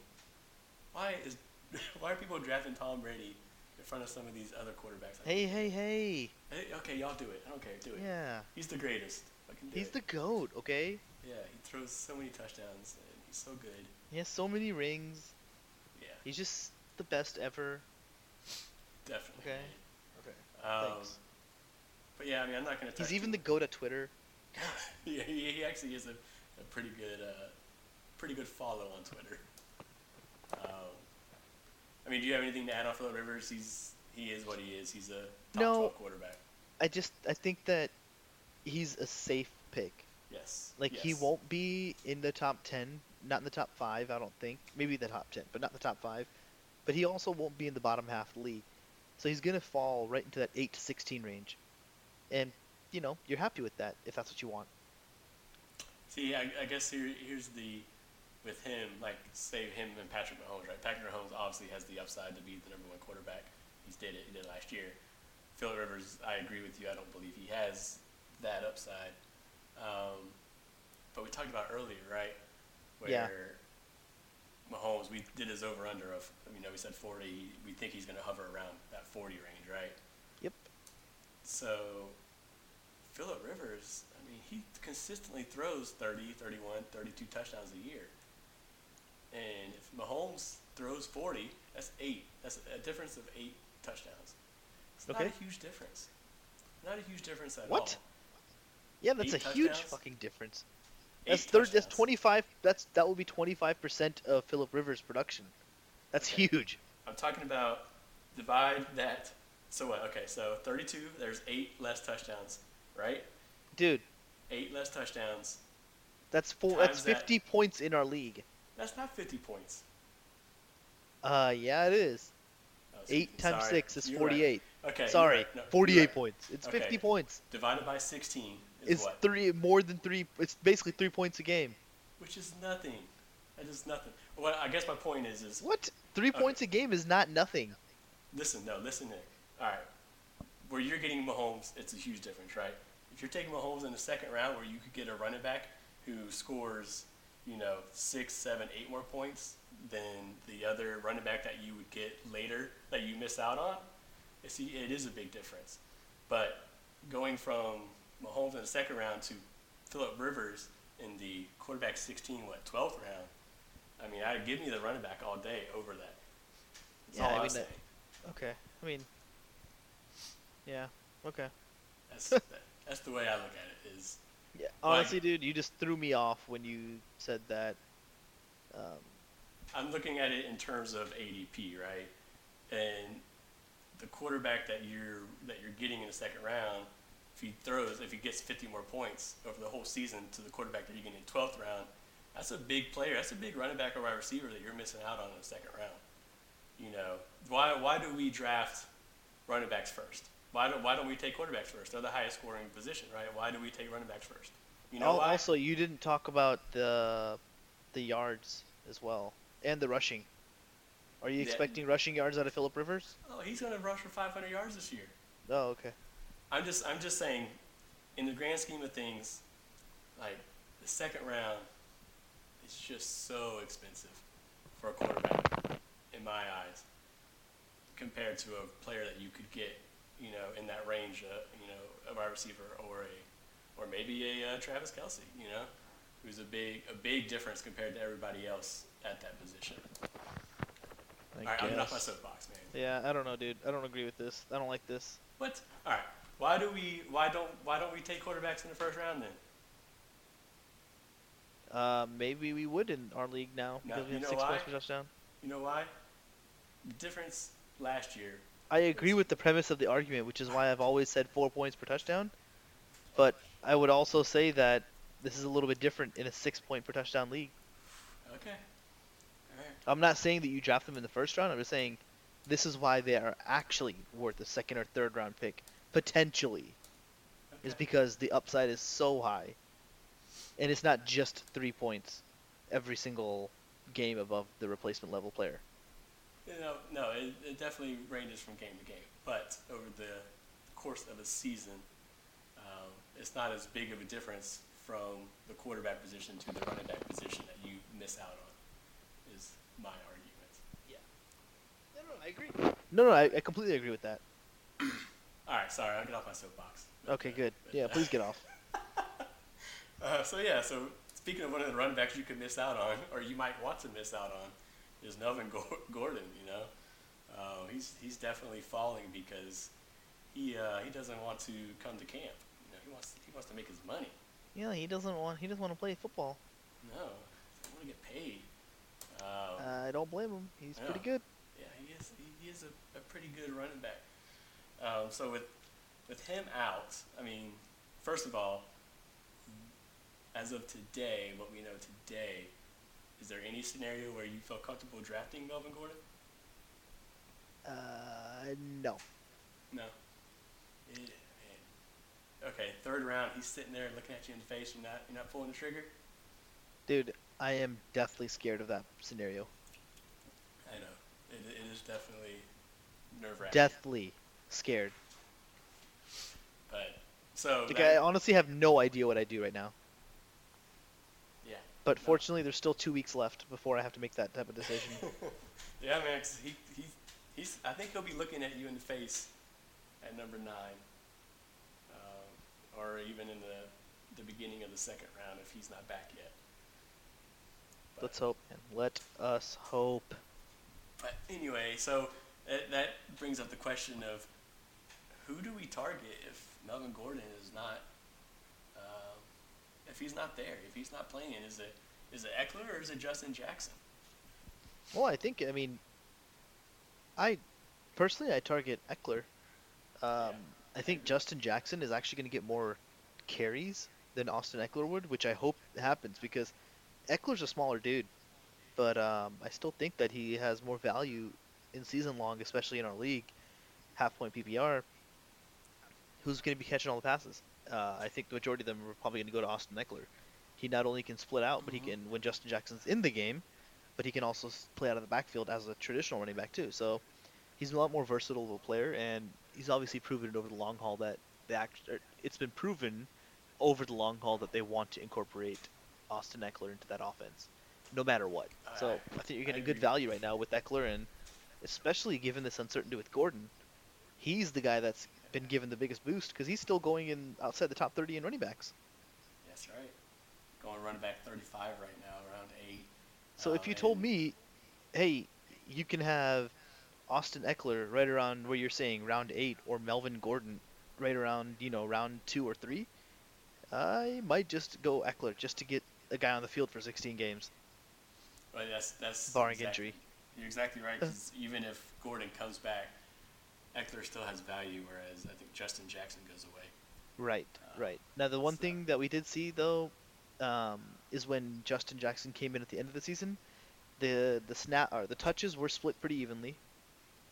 why is why are people drafting Tom Brady in front of some of these other quarterbacks? Like, hey, hey, hey! hey, okay, y'all do it. I don't care. Do it. Yeah, He's the greatest. He's it. the goat. Okay, yeah. He throws so many touchdowns and he's so good. he has so many rings. Yeah, He's just the best ever. definitely. Okay. Okay. Um, Thanks. But yeah, I mean, I'm not gonna. He's even the goat at Twitter. yeah, he, he actually is a, a pretty good, uh, pretty good follow on Twitter. Um, I mean, do you have anything to add on Philip Rivers? He's he is what he is. He's a top No. 12 quarterback. I just I think that he's a safe pick. Yes. Like he won't be in the top ten, not in the top five. I don't think. Maybe the top ten, but not the top five. But he also won't be in the bottom half of the league. So he's gonna fall right into that eight to sixteen range, and you know you're happy with that if that's what you want. See, I, I guess here here's the with him, like say him and Patrick Mahomes, right? Patrick Mahomes obviously has the upside to be the number one quarterback. He's did it. He did it last year. Philip Rivers, I agree with you. I don't believe he has that upside. Um, but we talked about earlier, right? Where Yeah. Mahomes, we did his over under of, you know, we said 40. We think he's going to hover around that 40 range, right? Yep. So, Philip Rivers, I mean, he consistently throws 30, 31, 32 touchdowns a year. And if Mahomes throws 40, that's eight. That's a difference of eight touchdowns. It's not a huge difference. Not a huge difference at What? all. What? Yeah, that's Eight a huge fucking difference. Eight That's third. That's twenty five. That's that will be twenty five percent of Philip Rivers' production. That's Okay. huge. I'm talking about divide that. So what? Okay, so 32. There's eight less touchdowns, right? Dude, Eight less touchdowns. that's four. That's Times that- fifty points in our league. That's not 50 points. Uh, yeah, it is. Oh, Eight 50. times Sorry. six is You're forty eight. Right. Okay. Sorry, right. No, forty eight right. points. It's Okay. fifty points. Divided by 16 is It's what? three more than three. It's basically three points a game. Which is nothing. That is nothing. What I guess my point is is What? Three Okay. points a game is not nothing. listen. No, listen, Nick. All right. Where you're getting Mahomes, it's a huge difference, right? If you're taking Mahomes in the second round, where you could get a running back who scores, you know, six, seven, eight more points than the other running back that you would get later that you miss out on, it's, it is a big difference. But going from Mahomes in the second round to Philip Rivers in the quarterback 16, what, 12th round, I mean, I'd give me the running back all day over that. That's Yeah, all I mean, that- Okay. I mean. Yeah. Okay. That's, that, that's the way I look at it. Is Yeah. Like- Honestly, dude, you just threw me off when you said that. Um, I'm looking at it in terms of ADP, right? And the quarterback that you're that you're getting in the second round, if he throws, if he gets 50 more points over the whole season to the quarterback that you're getting in 12th round, that's a big player. That's a big running back or wide receiver that you're missing out on in the second round. You know, why why do we draft running backs first? Why don't why don't we take quarterbacks first? They're the highest scoring position, right? Why do we take running backs first? You know why? also, you didn't talk about the the yards as well and the rushing. Are you Yeah. expecting rushing yards out of Philip Rivers? oh, he's going to rush for 500 yards this year. Oh, okay. I'm just I'm just saying, in the grand scheme of things, like the second round is just so expensive for a quarterback, in my eyes, compared to a player that you could get, you know, in that range, uh, you know, a wide receiver or a, or maybe a uh, Travis Kelce, you know, who's a big a big difference compared to everybody else at that position. I All right, I'm getting off my soapbox, man. Yeah, I don't know, dude. I don't agree with this. I don't like this. What? All right. Why do we? Why don't? Why don't we take quarterbacks in the first round then? Uh, maybe we would in our league now No, because we you have know six why? points per touchdown. You know why? The difference last year. I agree with the premise of the argument, which is why I've always said four points per touchdown. But I would also say that this is a little bit different in a six point per touchdown league. Okay. Right. I'm not saying that you draft them in the first round. I'm just saying this is why they are actually worth a second or third round pick potentially. Is because the upside is so high, and it's not just three points every single game above the replacement level player. You know, no, it, it definitely ranges from game to game. But over the course of a season, um, it's not as big of a difference from the quarterback position to the running back position that you miss out on. Is my argument. Yeah. No, no, I agree. No, no, I, I completely agree with that. All right. Sorry, I'll get off my soapbox. Okay, But, good. but, Yeah, please get off. Uh, so yeah, so speaking of one of the running backs you could miss out on, or you might want to miss out on, is Melvin Gordon. You know, uh, he's he's definitely falling because he uh, he doesn't want to come to camp. You know, he wants he wants to make his money. Yeah, he doesn't want. He doesn't want to play football. No, he want to get paid. Um, I don't blame him. He's pretty good. yeah, he is he, he is a, a pretty good running back. Um, so with with him out, I mean, first of all, as of today, what we know today, is there any scenario where you feel comfortable drafting Melvin Gordon? Uh, no. No. Yeah, man. Okay, third round, he's sitting there looking at you in the face. You're not you're not pulling the trigger. Dude, I am deathly scared of that scenario. I know. It, it is definitely nerve wracking. Deathly scared. But so Like, that- I honestly have no idea what I do right now. Yeah. But fortunately, there's still two weeks left before I have to make that type of decision. yeah, man. 'cause he, he, he's. I think he'll be looking at you in the face at number nine, um, or even in the the beginning of the second round if he's not back yet. But- Let's hope. Man. Let us hope. But anyway, so that, that brings up the question of who do we target if Melvin Gordon is not, if he's not there, if he's not playing? Is it is it Ekeler or is it Justin Jackson? Well, I think I mean, I personally I target Ekeler. Um, I think. Justin Jackson is actually going to get more carries than Austin Ekeler would, which I hope happens because Ekeler's a smaller dude, but um, I still think that he has more value in season long, especially in our league, half point PPR. Who's going to be catching all the passes? Uh, I think the majority of them are probably going to go to Austin Ekeler. He not only can split out, but he Mhm. can when Justin Jackson's in the game, but he can also play out of the backfield as a traditional running back too. So he's a lot more versatile of a player, and he's obviously proven it over the long haul that the act, er, it's been proven over the long haul that they want to incorporate Austin Ekeler into that offense, no matter what. So I- I think you're getting good value right now with Ekeler, and especially given this uncertainty with Gordon, he's the guy that's been given the biggest boost because he's still going in outside the top 30 in running backs. That's right. Going running back 35 right now, around eight. So if Um, you told me, hey, you can have Austin Ekeler right around where you're saying round eight, or Melvin Gordon right around you know round two or three, I might just go Ekeler just to get a guy on the field for 16 games. Well, that's that's Barring exactly- injury. You're exactly right. 'cause even if Gordon comes back, Ekeler still has value, whereas I think Justin Jackson goes away. Right, Uh, right. Now the one so- thing that we did see though, um, is when Justin Jackson came in at the end of the season, the the snap or the touches were split pretty evenly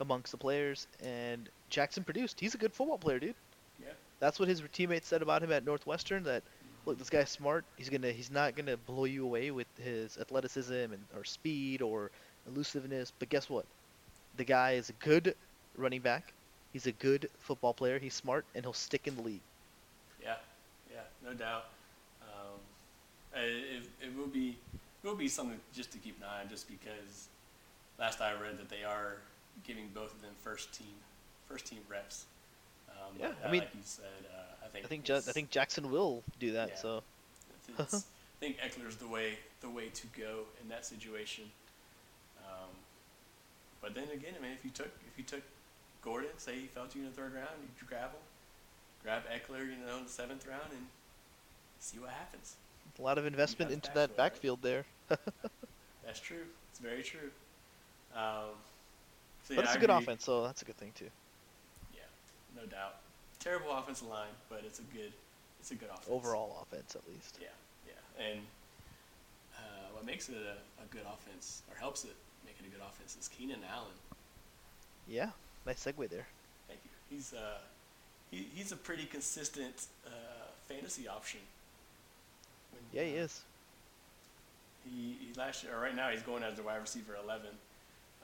amongst the players, and Jackson produced. He's a good football player, dude. Yeah. That's what his teammates said about him at Northwestern. That look, this guy's smart. He's gonna he's not gonna blow you away with his athleticism and or speed or elusiveness. But guess what? The guy is a good running back. He's a good football player. He's smart, and he'll stick in the league. Yeah, yeah, no doubt. Um, it, it will be it will be something just to keep an eye on, just because last I read that they are giving both of them first team first team reps. Um, Yeah, I mean, like you said, uh, I think I think ja- I think Jackson will do that. Yeah. So I think Ekeler's the way the way to go in that situation. Um, but then again, I mean, if you took if you took Gordon, say he fell to you in the third round, you grab him, grab Ekeler, you know, in the seventh round, and see what happens. a lot of investment into backfield, that right? backfield there. That's true. It's very true. Um, so but it's I a good agree. offense, so that's a good thing too. Yeah, no doubt. Terrible offensive line, but it's a good it's a good offense Overall offense, at least. Yeah, yeah. And uh, what makes it a, a good offense, or helps it make it a good offense, is Keenan Allen. Yeah, nice segue there. Thank you. He's uh, he, he's a pretty consistent uh, fantasy option. When, Yeah, he uh, is. He, he last year, or right now, he's going as a wide receiver 11.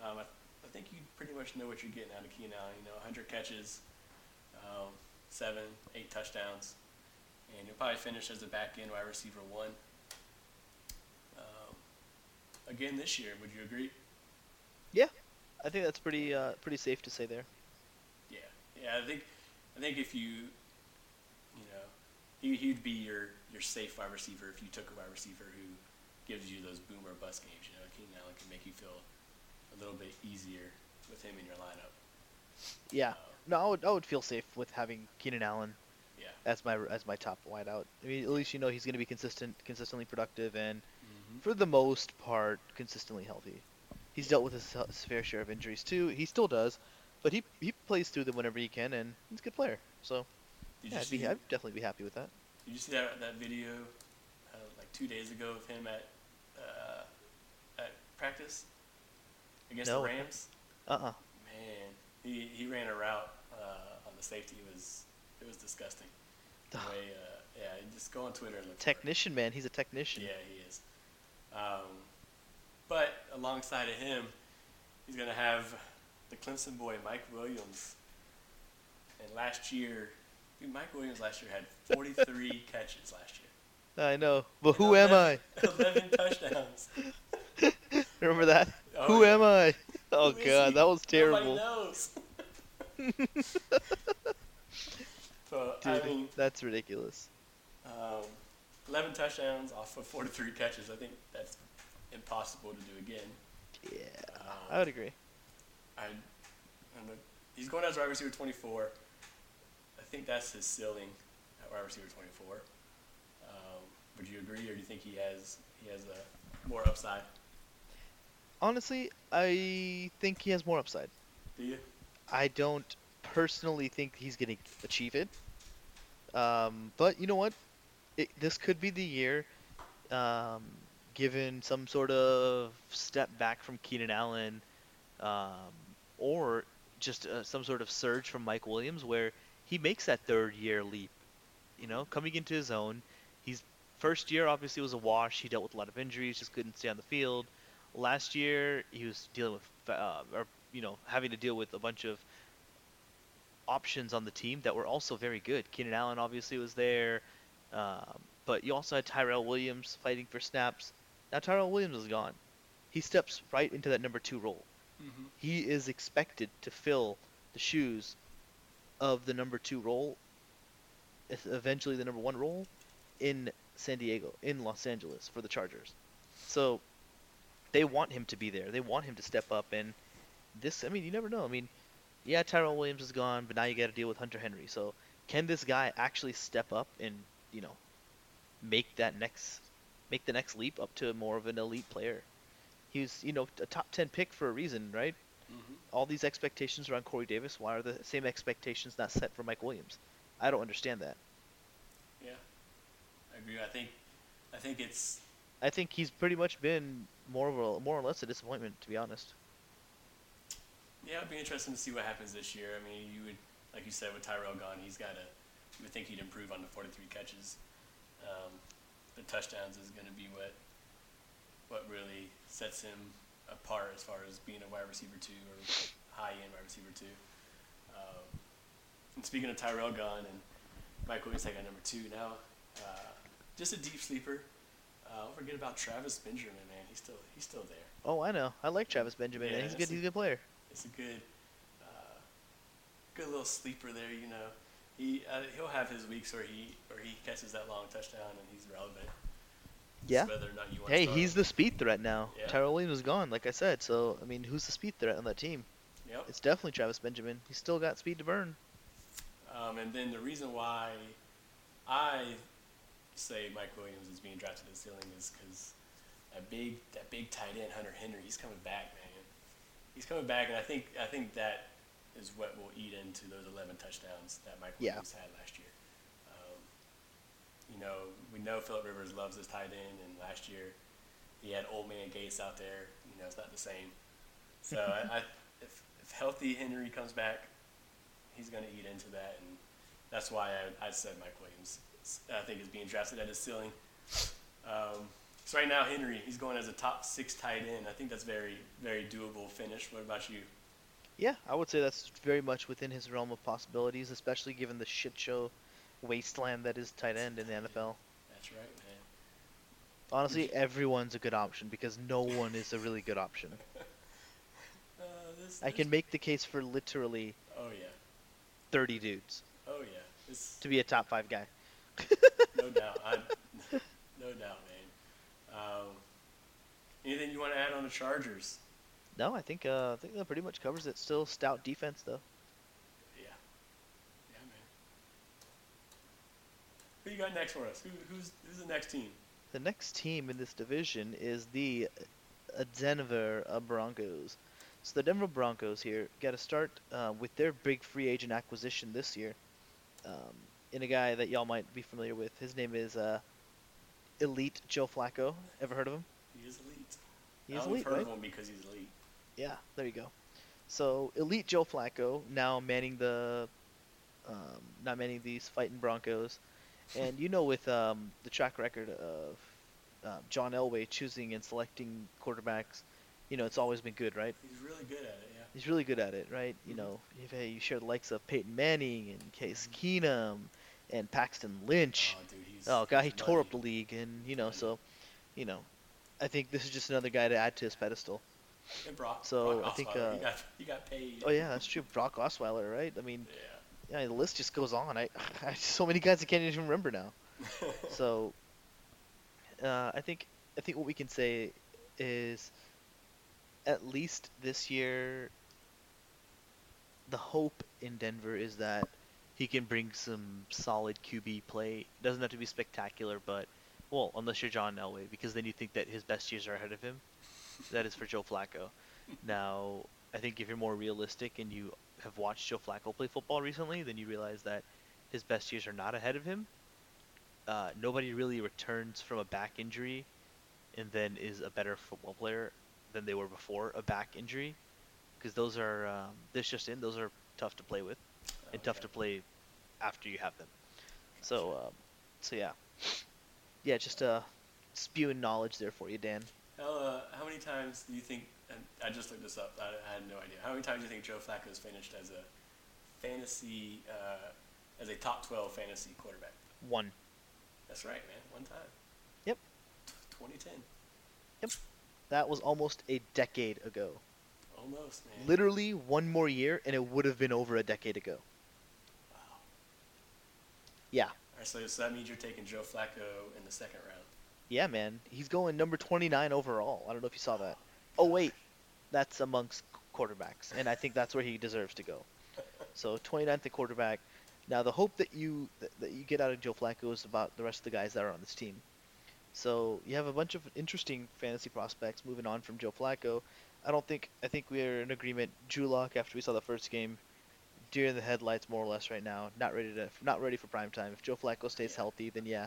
Um, I, I think you pretty much know what you're getting out of Keenan Allen. You know, 100 catches, um, seven, eight touchdowns, and he'll probably finish as a back end wide receiver one. Um, again this year, would you agree? I think that's pretty uh, pretty safe to say there. Yeah, yeah. I think I think if you, you know, he he'd be your your safe wide receiver if you took a wide receiver who gives you those boom or bust games. You know, Keenan Allen can make you feel a little bit easier with him in your lineup. Yeah. Uh, No, I would I would feel safe with having Keenan Allen yeah. as my as my top wideout. I mean, at least you know he's going to be consistent, consistently productive, and Mm-hmm. for the most part, consistently healthy. He's dealt with his, his fair share of injuries too. He still does, but he he plays through them whenever he can, and he's a good player. So Did yeah, I'd, be, I'd definitely be happy with that. Did you see that that video uh, like two days ago of him at uh, at practice against No. the Rams? Uh uh Man, he, he ran a route uh, on the safety. It was it was disgusting. The way, uh, yeah, just go on Twitter and look. Technician, man. He's a technician. Yeah, he is. Um, but alongside of him, he's gonna have the Clemson boy Mike Williams. And last year, dude, Mike Williams last year had 43 catches last year. I know, but And who am I? 11 11 touchdowns. Remember that? Oh, who yeah. am I? Oh god, he? that was terrible. so Dude, I mean, that's ridiculous. um, 11 touchdowns off of 43 catches. I think that's impossible to do again. Yeah, Um, I would agree. I, I don't. He's going as wide receiver 24. I think that's his ceiling at wide receiver 24. Um, would you agree, or do you think he has he has a more upside? Honestly, I think he has more upside. Do you? I don't personally think he's going to achieve it. Um, but you know what? It, this could be the year, um, given some sort of step back from Keenan Allen, um, or just uh, some sort of surge from Mike Williams, where he makes that third year leap. You know, coming into his own. He's first year obviously was a wash. He dealt with a lot of injuries, just couldn't stay on the field. Last year he was dealing with, uh, or you know, having to deal with a bunch of options on the team that were also very good. Keenan Allen obviously was there, um, but you also had Tyrell Williams fighting for snaps. Now Tyrell Williams is gone. He steps right into that number two role. Mm-hmm. He is expected to fill the shoes of the number two role, eventually the number one role, in San Diego, in Los Angeles for the Chargers. So they want him to be there. They want him to step up. And this, I mean, you never know. I mean, yeah, Tyrell Williams is gone, but now you got to deal with Hunter Henry. So can this guy actually step up and you know make that next make the next leap up to more of an elite player? He was, you know, a top ten pick for a reason, right? Mm-hmm. all these expectations around Corey Davis, why are the same expectations not set for Mike Williams? I don't understand that. Yeah, I agree. I think I think it's I think he's pretty much been more of a more or less a disappointment, to be honest. yeah, it'd be interesting to see what happens this year. I mean, you would like you said with Tyrell gone, he's got to. You would think he'd improve on the 43 catches. Um, the touchdowns is going to be what what really sets him apart as far as being a wide receiver two or high end wide receiver two. Um, and speaking of Tyrell gone and Mike Williams taking number two now, uh, just a deep sleeper. Uh, don't forget about Travis Benjamin, man. He's still he's still there. Oh, I know. I like Travis Benjamin. Yeah, man. he's a good. a- He's a good player. It's a good, uh, good little sleeper there. You know, he uh, he'll have his weeks where he where he catches that long touchdown and he's relevant. Yeah. Whether or not you want Hey, he's him. the speed threat now. Yeah. Tyrell Williams is gone, like I said. So I mean, who's the speed threat on that team? Yep. It's definitely Travis Benjamin. He's still got speed to burn. Um, and then the reason why I say Mike Williams is being drafted to the ceiling is because that big that big tight end Hunter Henry, he's coming back, man. He's coming back, and I think I think that is what will eat into those 11 touchdowns that Mike Yeah. Williams had last year. Um, you know, we know Philip Rivers loves his tight end, and last year he had old man Gates out there. You know, it's not the same. So I, I, if, if healthy Henry comes back, he's going to eat into that, and that's why I, I said Mike Williams. I think is being drafted at his ceiling. Um, so right now, Henry, he's going as a top six tight end. I think that's very, very doable finish. What about you? Yeah, I would say that's very much within his realm of possibilities, especially given the shit show wasteland that is tight end in the NFL. That's right, man. Honestly, everyone's a good option because no one is a really good option. Uh, this, I this- can make the case for literally Oh yeah, 30 dudes oh yeah. This, to be a top five guy. no doubt. I'm... no doubt, man. Um, anything you want to add on the Chargers? No, I think uh, I think that pretty much covers it. Still stout defense though. Yeah. Yeah, man. Who you got next for us? Who, who's who's the next team? The next team in this division is the Denver Broncos. So the Denver Broncos here got to start uh, with their big free agent acquisition this year, um, in a guy that y'all might be familiar with. His name is uh, Elite Joe Flacco. Ever heard of him? He is elite. He's I only elite, heard right? of him because he's elite. Yeah, there you go. So elite Joe Flacco now manning the, um, not manning these fighting Broncos, and you know with um, the track record of uh, John Elway choosing and selecting quarterbacks, you know it's always been good, right? He's really good at it. Yeah. He's really good at it, right? You Mhm. know, you've had, you share the likes of Peyton Manning and Case Keenum and Paxton Lynch. Oh, dude, he He's Oh god, he tore up the league, and you know, so, you know, I think this is just another guy to add to his pedestal. And Brock, So, Brock I think, uh, he got he got paid. Oh yeah, that's true. Brock Osweiler, right? I mean, Yeah. yeah, the list just goes on. I, I so many guys I can't even remember now. So, uh, I think I think what we can say is, at least this year, the hope in Denver is that he can bring some solid QB play. Doesn't have to be spectacular, but well, unless you're John Elway, because then you think that his best years are ahead of him. That is for Joe Flacco. Now, I think if you're more realistic and you have watched Joe Flacco play football recently, then you realize that his best years are not ahead of him. Uh, nobody really returns from a back injury and then is a better football player than they were before a back injury, because those are um, this just in those are tough to play with and tough to play after you have them. So, um, so yeah, yeah, just uh, spewing knowledge there for you, Dan. How, uh, how many times do you think? And I just looked this up. I, I had no idea. How many times do you think Joe Flacco has finished as a fantasy, uh, as a top twelve fantasy quarterback? One. That's right, man. One time. Yep. T- 2010. That was almost a decade ago. Almost, man. Literally one more year, and it would have been over a decade ago. Wow. Yeah. All right, so, so that means you're taking Joe Flacco in the second round. Yeah, man. He's going number 29 overall. I don't know if you saw that. Oh, wait. That's amongst quarterbacks, and I think that's where he deserves to go. So 29th at quarterback. Now the hope that you that, that you get out of Joe Flacco is about the rest of the guys that are on this team. So you have a bunch of interesting fantasy prospects moving on from Joe Flacco. I don't think I think we're in agreement. Drew Lock after we saw the first game, deer in the headlights more or less right now. Not ready to not ready for prime time. If Joe Flacco stays healthy, then yeah,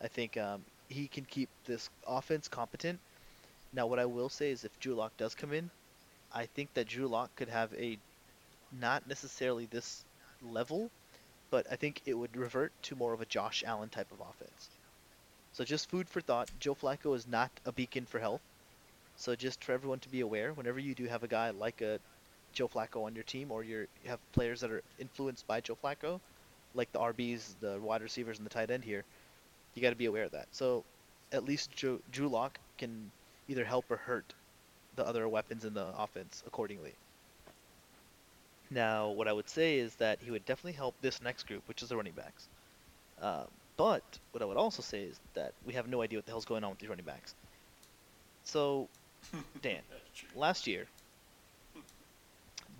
I think um, he can keep this offense competent. Now what I will say is if Drew Lock does come in, I think that Drew Lock could have a not necessarily this level, but I think it would revert to more of a Josh Allen type of offense. So just food for thought. Joe Flacco is not a beacon for health. So just for everyone to be aware, whenever you do have a guy like a Joe Flacco on your team, or you have players that are influenced by Joe Flacco, like the RBs, the wide receivers, and the tight end here, you got to be aware of that. So at least Joe, Drew Lock can either help or hurt the other weapons in the offense accordingly. Now, what I would say is that he would definitely help this next group, which is the running backs. Uh, but what I would also say is that we have no idea what the hell's going on with these running backs. So, Dan, last year,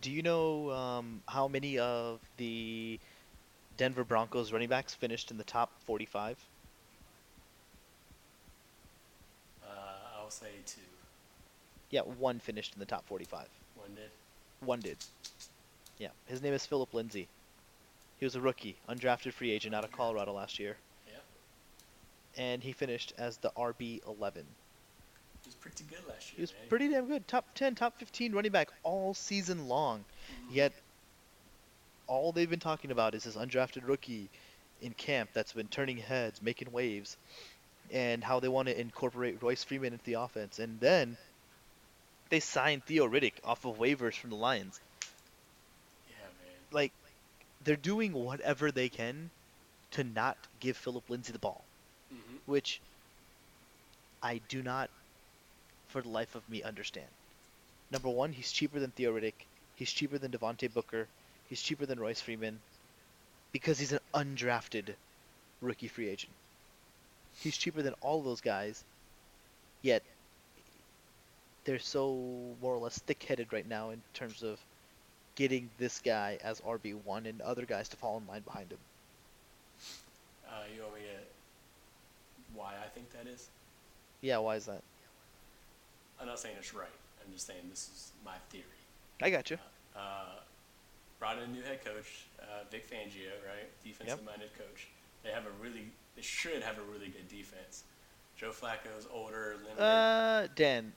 do you know um, how many of the Denver Broncos running backs finished in the top 45? Uh, Say two. Yeah, one finished in the top 45. One did. One did. Yeah, his name is Phillip Lindsay. He was a rookie, undrafted free agent out of Colorado last year, Yeah. and he finished as the RB 11. He was pretty good last year. He was man. pretty damn good. Top 10, top 15 running back all season long. Mhm. Yet, all they've been talking about is this undrafted rookie in camp that's been turning heads, making waves, and how they want to incorporate Royce Freeman into the offense. And then they signed Theo Riddick off of waivers from the Lions. Yeah, man. Like, they're doing whatever they can to not give Phillip Lindsay the ball, hmm which I do not, for the life of me, understand. Number one, he's cheaper than Theo Riddick. He's cheaper than Devontae Booker. He's cheaper than Royce Freeman because he's an undrafted rookie free agent. He's cheaper than all those guys, yet they're so more or less thick-headed right now in terms of getting this guy as RB1 and other guys to fall in line behind him. Uh, you want me to? Why I think that is? Yeah, why is that? I'm not saying it's right. I'm just saying this is my theory. I got you. Uh, brought in a new head coach, uh, Vic Fangio, right? Defensive-minded coach. They have a really, they should have a really good defense. Joe Flacco's older, limited. Uh, Dan,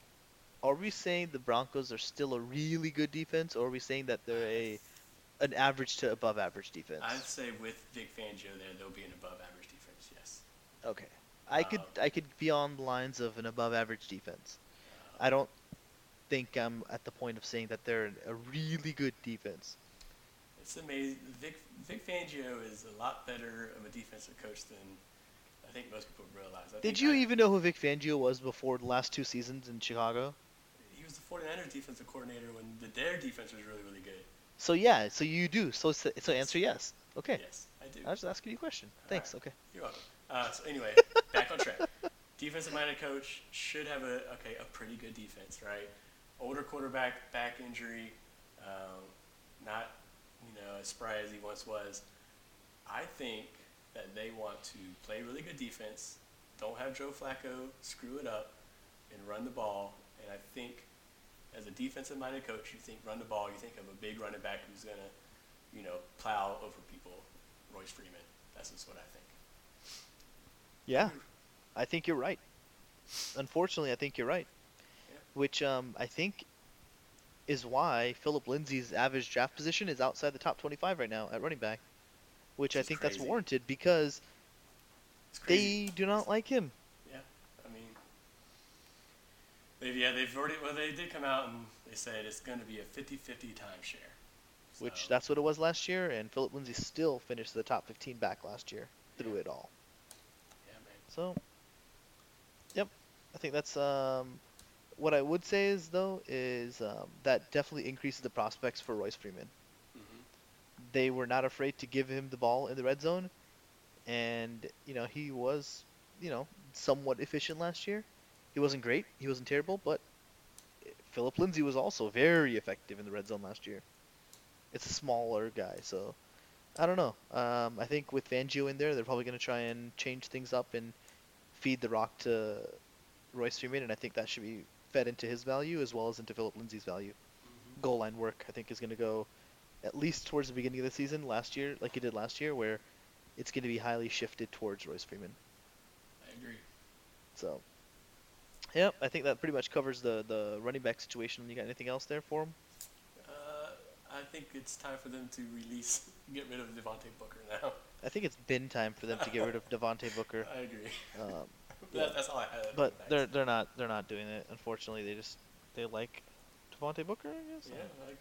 are we saying the Broncos are still a really good defense, or are we saying that they're a an average to above average defense? I'd say with Vic Fangio there, they'll be an above-average defense. Yes. Okay, I could Um, I could be on the lines of an above average defense. I don't think I'm at the point of saying that they're a really good defense. It's amazing. Vic, Vic Fangio is a lot better of a defensive coach than think most people realize. I Did you I- even know who Vic Fangio was before the last two seasons in Chicago? He was the 49ers defensive coordinator when the, their defense was really, really good. So yeah, so you do. So so answer yes. Okay. Yes, I do. I was just asking you a question. Thanks. Okay. You're welcome. Uh, so anyway, back on track. Defensive-minded coach should have a okay a pretty good defense, right? Older quarterback, back injury, um, not you know as spry as he once was. I think that they want to play really good defense, don't have Joe Flacco screw it up, and run the ball. And I think as a defensive-minded coach, you think run the ball. You think of a big running back who's gonna, you know, plow over people. Royce Freeman. That's just what I think. Yeah, I think you're right. Unfortunately, I think you're right. Yeah. Which um, I think is why Phillip Lindsay's average draft position is outside the top 25 right now at running back. Which I Which think that's warranted because they do not like him. Yeah, I mean, they've yeah they've already well they did come out and they said it's going to be a 50-50 timeshare. Which that's what it was last year, and Phillip Lindsay still finished the top 15 back last year through it all. yeah man. So, yep, I think that's um, what I would say is though is um, that definitely increases the prospects for Royce Freeman. They were not afraid to give him the ball in the red zone, and you know he was, you know, somewhat efficient last year. He wasn't great, he wasn't terrible, but Phillip Lindsay was also very effective in the red zone last year. It's a smaller guy, so I don't know. Um, I think with Fangio in there, they're probably going to try and change things up and feed the rock to Royce Freeman, and I think that should be fed into his value as well as into Phillip Lindsay's value. hmm Goal line work, I think, is going to go at least towards the beginning of the season last year, like it did last year, where it's going to be highly shifted towards Royce Freeman. I agree. So, yeah, I think that pretty much covers the the running back situation. You got anything else there for him? Uh, I think it's time for them to release, get rid of Devontae Booker now. I think it's been time for them to get rid of Devontae Booker. I agree. Um, That, that's all I had. but they're they're not they're not doing it. Unfortunately, they just they like Devontae Booker. I guess. yeah. Like,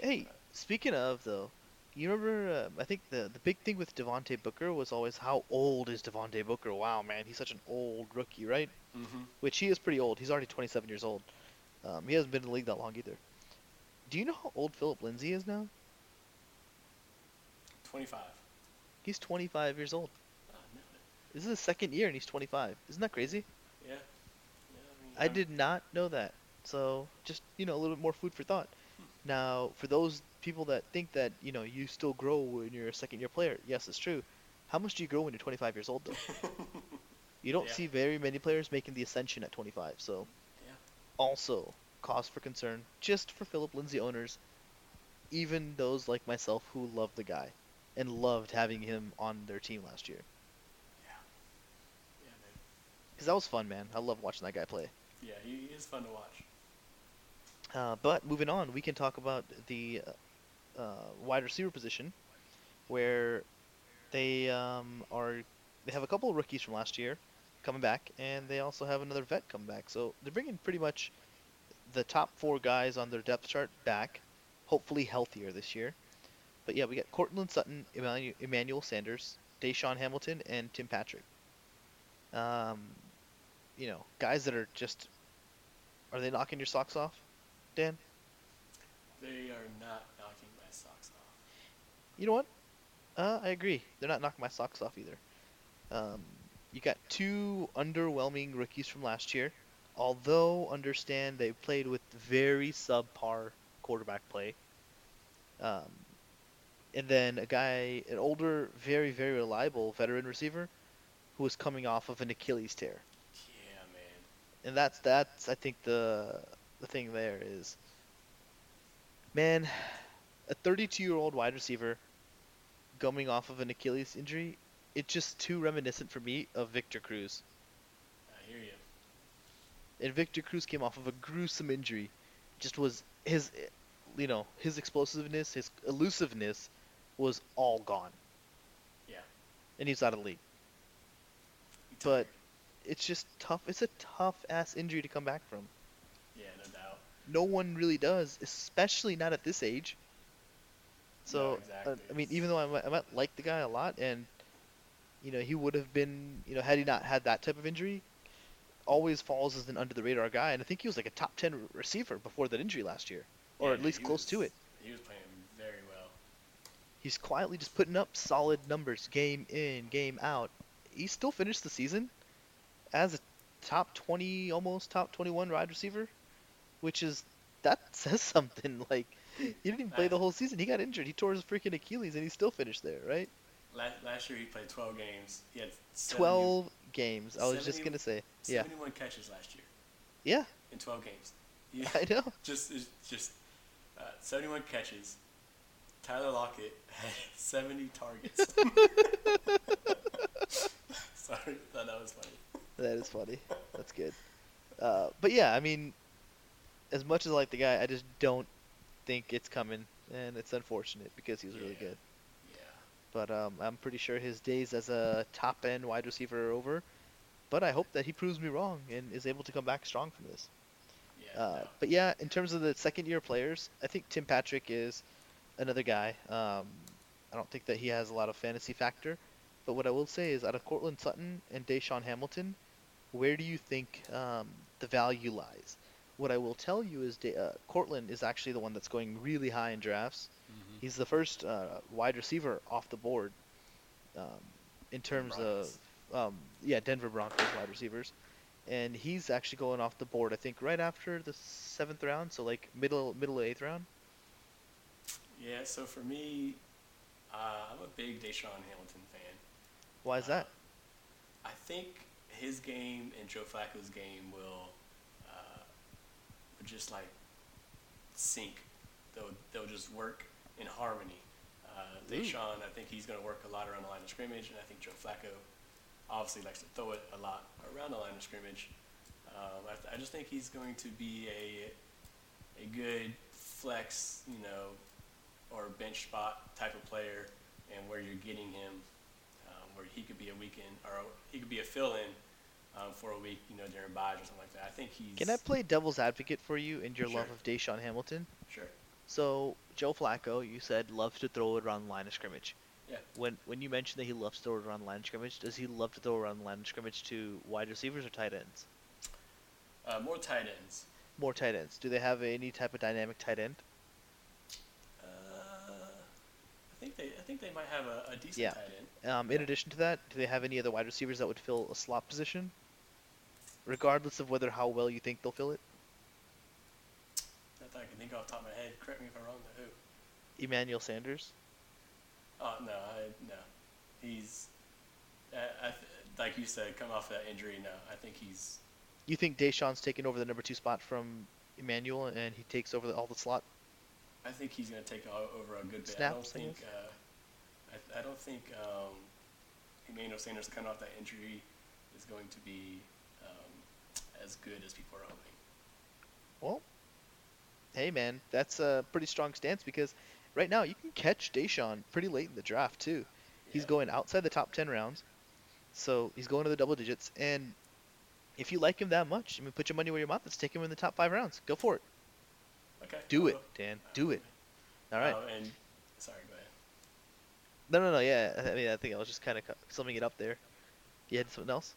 Hey, speaking of though, you remember? Uh, I think the the big thing with Devontae Booker was always how old is Devontae Booker? Wow, man, he's such an old rookie, right? hmm Which he is pretty old. He's already 27 years old. Um, he hasn't been in the league that long either. Do you know how old Phillip Lindsay is now? 25. He's 25 years old. Oh, no. This is his second year and he's 25. Isn't that crazy? Yeah. yeah I I'm- did not know that. So just you know a little bit more food for thought. Now, for those people that think that you know you still grow when you're a second year player, yes, it's true. How much do you grow when you're 25 years old though? You don't Yeah. see very many players making the ascension at 25. So Yeah. also cause for concern just for Phillip Lindsay owners, even those like myself who love the guy and loved having him on their team last year. Yeah. Yeah, man. Cause that was fun, man. I love watching that guy play. Yeah, he, he is fun to watch. Uh, but moving on, we can talk about the uh, wide receiver position, where they um, are they have a couple of rookies from last year coming back, and they also have another vet come back. So they're bringing pretty much the top four guys on their depth chart back, hopefully healthier this year. But yeah, we got Courtland Sutton, Emmanuel Sanders, DaeSean Hamilton, and Tim Patrick. Um, you know, guys that are just are they knocking your socks off? Dan? They are not knocking my socks off. You know what? Uh, I agree. They're not knocking my socks off either. Um, you got two underwhelming rookies from last year, although understand they played with very subpar quarterback play. Um, and then a guy, an older, very very reliable veteran receiver, who was coming off of an Achilles tear. Yeah, man. and that's that's I think the the thing there is, man, a 32 year old wide receiver coming off of an Achilles injury, it's just too reminiscent for me of Victor Cruz. I hear you. And Victor Cruz came off of a gruesome injury, just was his, you know, his explosiveness, his elusiveness, was all gone, Yeah. and he's out of the league. But it's just tough. It's a tough ass injury to come back from. yeah, no doubt. no one really does, especially not at this age. So, uh, exactly. I mean, even though I might, I might like the guy a lot, and you know, he would have been, you know, had he not had that type of injury, always falls as an under the radar guy. And I think he was like a top 10 re- receiver before that injury last year, or Yeah, at least close to it. He was playing very well. He's quietly just putting up solid numbers game in, game out. He still finished the season as a top 20, almost top 21 wide receiver, which is that says something. Like he didn't even play the whole season. He got injured. He tore his freaking Achilles, and he still finished there, right? Last, last year he played 12 games. He had 70 12 games. I was just gonna say, yeah, 71 catches last year yeah, in 12 games. Yeah, I know. just just uh, 71 catches. Tyler Lockett had 70 targets. Sorry, thought that was funny. That is funny. That's good. Uh, but yeah, I mean, as much as I like the guy, I just don't think it's coming, and it's unfortunate because he's was really Yeah. good. Yeah. But um, I'm pretty sure his days as a top end wide receiver are over. But I hope that he proves me wrong and is able to come back strong from this. Yeah. Uh, no. But yeah, in terms of the second year players, I think Tim Patrick is another guy. Um, I don't think that he has a lot of fantasy factor. But what I will say is, out of Courtland Sutton and DaeSean Hamilton, where do you think um, the value lies? What I will tell you is, Da- uh, Courtland is actually the one that's going really high in drafts. Mhm. He's the first uh, wide receiver off the board um, in terms Broncos. of um, yeah Denver Broncos wide receivers, and he's actually going off the board. I think right after the seventh round, so like middle middle eighth round. Yeah. So for me, uh, I'm a big DaeSean Hamilton fan. Why is that? I think his game and Joe Flacco's game uh, will just like sync. They'll they'll just work in harmony. Uh, DaeSean, I think he's going to work a lot around the line of scrimmage, and I think Joe Flacco obviously likes to throw it a lot around the line of scrimmage. Um, I, th- I just think he's going to be a a good flex, you know, or bench spot type of player, and where you're getting him um, where he could be a weekend or he could be a fill-in um, for a week, you know, during buys or something like that. I think he's Can I play devil's advocate for you and your love of DaeSean Hamilton? sure. So Joe Flacco, you said loves to throw it around the line of scrimmage. Yeah. When when you mentioned that he loves to throw it around the line of scrimmage, does he love to throw around the line of scrimmage to wide receivers or tight ends? Uh, more tight ends. More tight ends. Do they have any type of dynamic tight end? Uh, I think they I think they might have a, a decent Yeah. tight end. Um, in addition to that, do they have any other wide receivers that would fill a slot position? Regardless of whether how well you think they'll fill it, Not that I can think off the top of my head. Correct me if I'm wrong. Who? Emmanuel Sanders. Oh no, I, no. He's I, I, like you said, come off of that injury. No, I think he's You think DaeSean's taking over the number two spot from Emmanuel, and he takes over the, all the slot? I think he's going to take over a good bit. I don't think. Uh, I, I don't think um, Emmanuel Sanders coming off that injury is going to be as good as people are hoping. Well, hey man, that's a pretty strong stance because right now you can catch DaeSean pretty late in the draft too. He's going outside the top ten rounds, so he's going to the double digits. And if you like him that much, I mean, put your money where your mouth is. Take him in the top five rounds. Go for it. Okay. Do it. Dan. Do it. All right. Uh, and sorry, go ahead. No, no, no. Yeah. I mean, I think I was just kind of summing it up there. You had something else?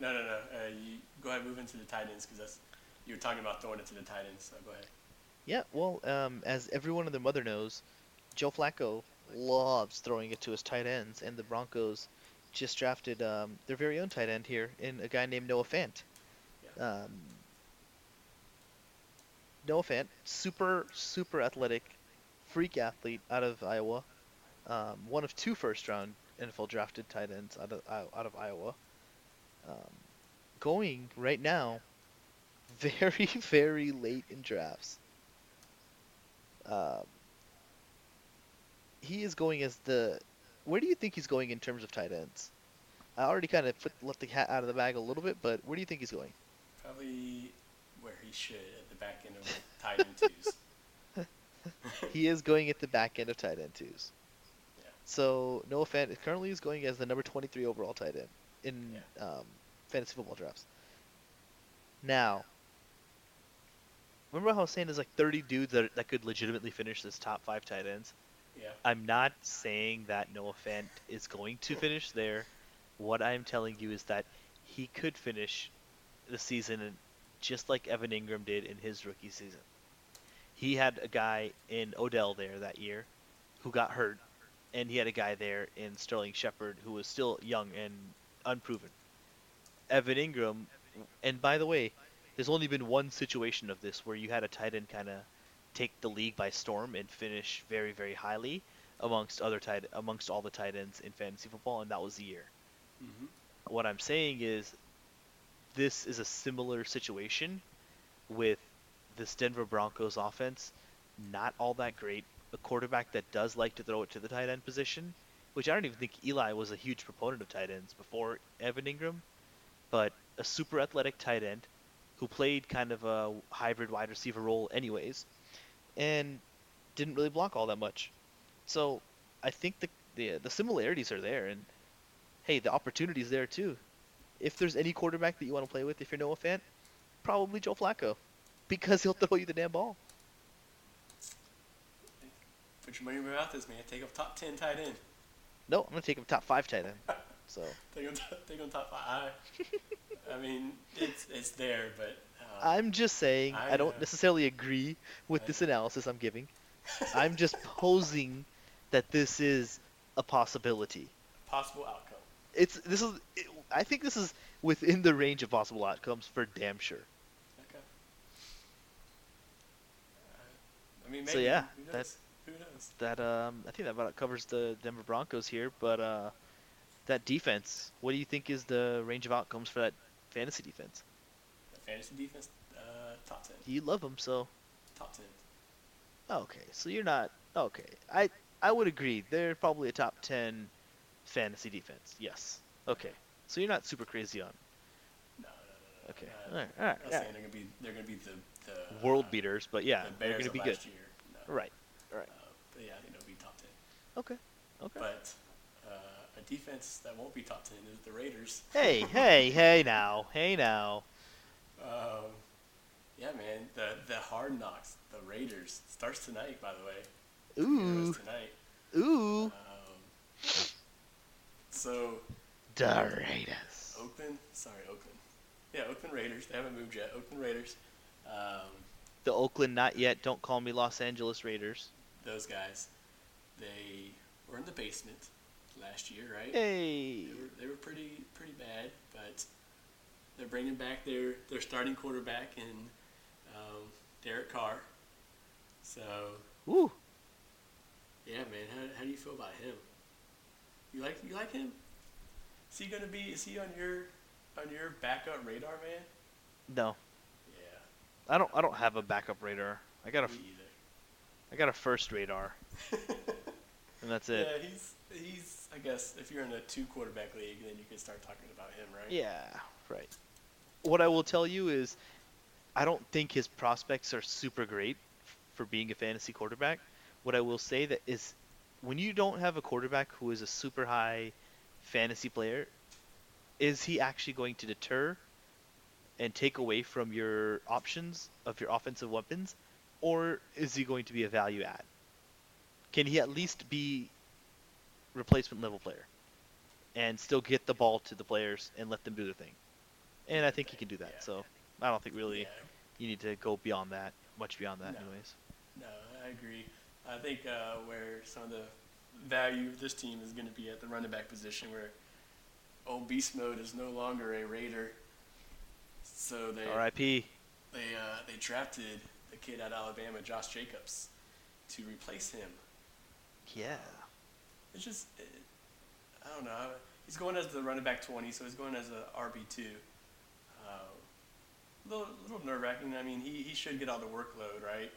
No, no, no. Uh, you go ahead, move into the tight ends because that's you were talking about throwing it to the tight ends. So go ahead. Yeah, well, um, as everyone and their mother knows, Joe Flacco loves throwing it to his tight ends, and the Broncos just drafted um, their very own tight end here in a guy named Noah Fant. Yeah. Um, Noah Fant, super, super athletic, freak athlete out of Iowa. Um, one of two first-round NFL drafted tight ends out of out of Iowa. Um, going right now, very, very late in drafts. Um, he is going as the. Where do you think he's going in terms of tight ends? I already kind of put let the cat out of the bag a little bit, but where do you think he's going? Probably where he should at the back end of tight end twos. he is going at the back end of tight end twos. Yeah. So Noah Fant currently is going as the number 23 overall tight end in um, fantasy football drafts. Now, remember how I was saying there's like 30 dudes that, that could legitimately finish this top five tight ends? Yeah. I'm not saying that Noah Fant is going to finish there. What I'm telling you is that he could finish the season just like Evan Engram did in his rookie season. He had a guy in Odell there that year who got hurt, and he had a guy there in Sterling Shepard who was still young and unproven. Evan Engram, and by the way, there's only been one situation of this where you had a tight end kind of take the league by storm and finish very, very highly amongst other tight amongst all the tight ends in fantasy football, and that was the year. Mm-hmm. What I'm saying is, this is a similar situation with this Denver Broncos offense. Not all that great. A quarterback that does like to throw it to the tight end position, which I don't even think Eli was a huge proponent of tight ends before Evan Engram, but a super athletic tight end who played kind of a hybrid wide receiver role anyways, and didn't really block all that much. So I think the the, the similarities are there, and hey, the opportunity's there too. If there's any quarterback that you want to play with, if you're Noah Fant, probably Joe Flacco, because he'll throw you the damn ball. Put your money where your mouth is, man. Take a top ten tight end. No, I'm gonna take him top five tight end. So Take him, take him top five. I, I mean, it's it's there, but uh, I'm just saying I, I, don't necessarily agree with I this know. analysis I'm giving. I'm just posing that this is a possibility. possible outcome. It's this is it, I think this is within the range of possible outcomes for damn sure. Okay. Uh, I mean, maybe. So, yeah, who knows? that- who knows? That um I think that about covers the Denver Broncos here, but uh that defense, what do you think is the range of outcomes for that fantasy defense? The fantasy defense, uh, top ten. You love them, so Top ten. okay. So you're not okay. I I would agree. They're probably a top 10 fantasy defense. Yes. Okay. So you're not super crazy on No, no, no, no. Okay. Uh, All right. All right. I'm yeah. saying they're gonna be they're gonna be the the World uh, beaters, but yeah, the they're going to of be good. Year. No. Right. Right. Uh, but yeah, I think they'll be top ten. Okay. Okay. But uh, a defense that won't be top ten is the Raiders. hey, hey, hey now. Hey now. Um, yeah, man. The the Hard Knocks, the Raiders starts tonight. By the way, Ooh. Tonight. Ooh. Um, so The Raiders. Oakland, sorry, Oakland. Yeah, Oakland Raiders. They haven't moved yet. Oakland Raiders. Um, The Oakland not yet. Don't call me Los Angeles Raiders. Those guys, they were in the basement last year, right? Hey. They were, they were pretty pretty bad, but they're bringing back their, their starting quarterback in um, Derek Carr. So Ooh. yeah, man, how, how do you feel about him? You like you like him? Is he gonna be? Is he on your on your backup radar, man? No. Yeah, I don't I don't have a backup radar. I got a I got a first radar, and that's it. Yeah, he's he's. I guess if you're in a two quarterback league, then you can start talking about him, right? Yeah, right. What I will tell you is, I don't think his prospects are super great for being a fantasy quarterback. What I will say that is, when you don't have a quarterback who is a super high fantasy player, is he actually going to deter and take away from your options of your offensive weapons, or is he going to be a value add? Can he at least be replacement level player and still get the ball to the players and let them do their thing? And I think he can do that. So I don't think really you need to go beyond that, much beyond that, No. anyways. no, I agree. I think uh, where some of the value of this team is going to be at the running back position, where old beast mode is no longer a Raider. So they R.I.P. they uh, they drafted the kid out of Alabama, Josh Jacobs, to replace him. Yeah. It's just, it, I don't know. He's going as the running back 20, so he's going as a RB2. Uh, a little, little nerve wracking. I mean, he, he should get all the workload, right?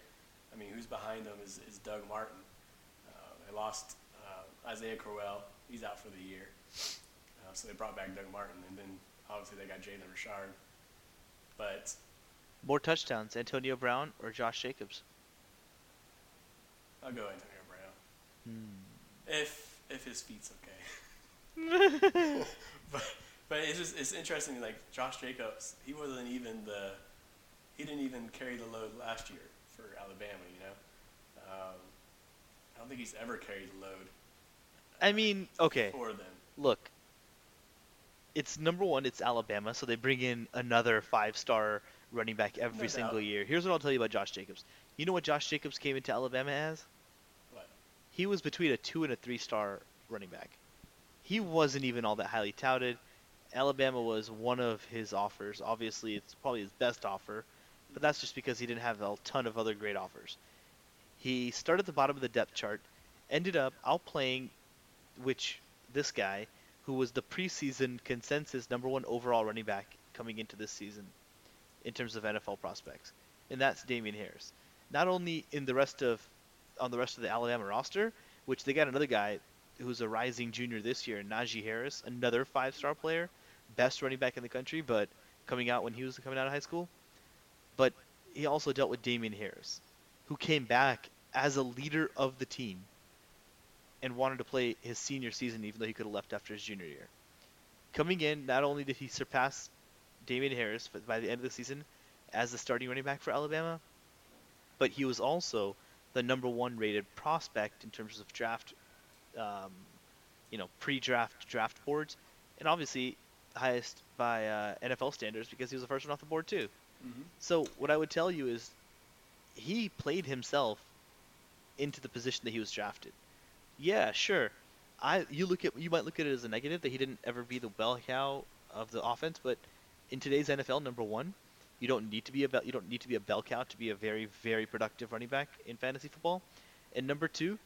I mean, who's behind him is, is Doug Martin. Uh, they lost uh, Isaiah Crowell. He's out for the year. Uh, so they brought back Doug Martin, and then obviously they got Jalen Richard. But More touchdowns, Antonio Brown or Josh Jacobs? I'll go Antonio Brown Hmm. if if his feet's okay. but but it's just it's interesting. Like Josh Jacobs, he wasn't even the he didn't even carry the load last year for Alabama. You know, um, I don't think he's ever carried the load I mean, okay, for them. look. It's number one. It's Alabama, so they bring in another five-star running back every No single doubt. year. Here's what I'll tell you about Josh Jacobs. You know what Josh Jacobs came into Alabama as? What? He was between a two and a three-star running back. He wasn't even all that highly touted. Alabama was one of his offers. Obviously, it's probably his best offer, but that's just because he didn't have a ton of other great offers. He started at the bottom of the depth chart, ended up outplaying which this guy, who was the preseason consensus number one overall running back coming into this season in terms of NFL prospects, and that's Damien Harris. Not only in the rest of on the rest of the Alabama roster, which they got another guy who's a rising junior this year, Najee Harris, another five-star player, best running back in the country, but coming out when he was coming out of high school. But he also dealt with Damien Harris, who came back as a leader of the team and wanted to play his senior season even though he could have left after his junior year. Coming in, not only did he surpass Damien Harris by the end of the season as the starting running back for Alabama, but he was also the number one rated prospect in terms of draft, um, you know, pre-draft draft boards, and obviously highest by uh, NFL standards because he was the first one off the board too. Mm-hmm. So what I would tell you is, he played himself into the position that he was drafted. Yeah, sure. I you look at you might look at it as a negative that he didn't ever be the bell cow of the offense, but in today's NFL, number one, you don't need to be a bell, you don't need to be a bell cow to be a very very productive running back in fantasy football. And number two,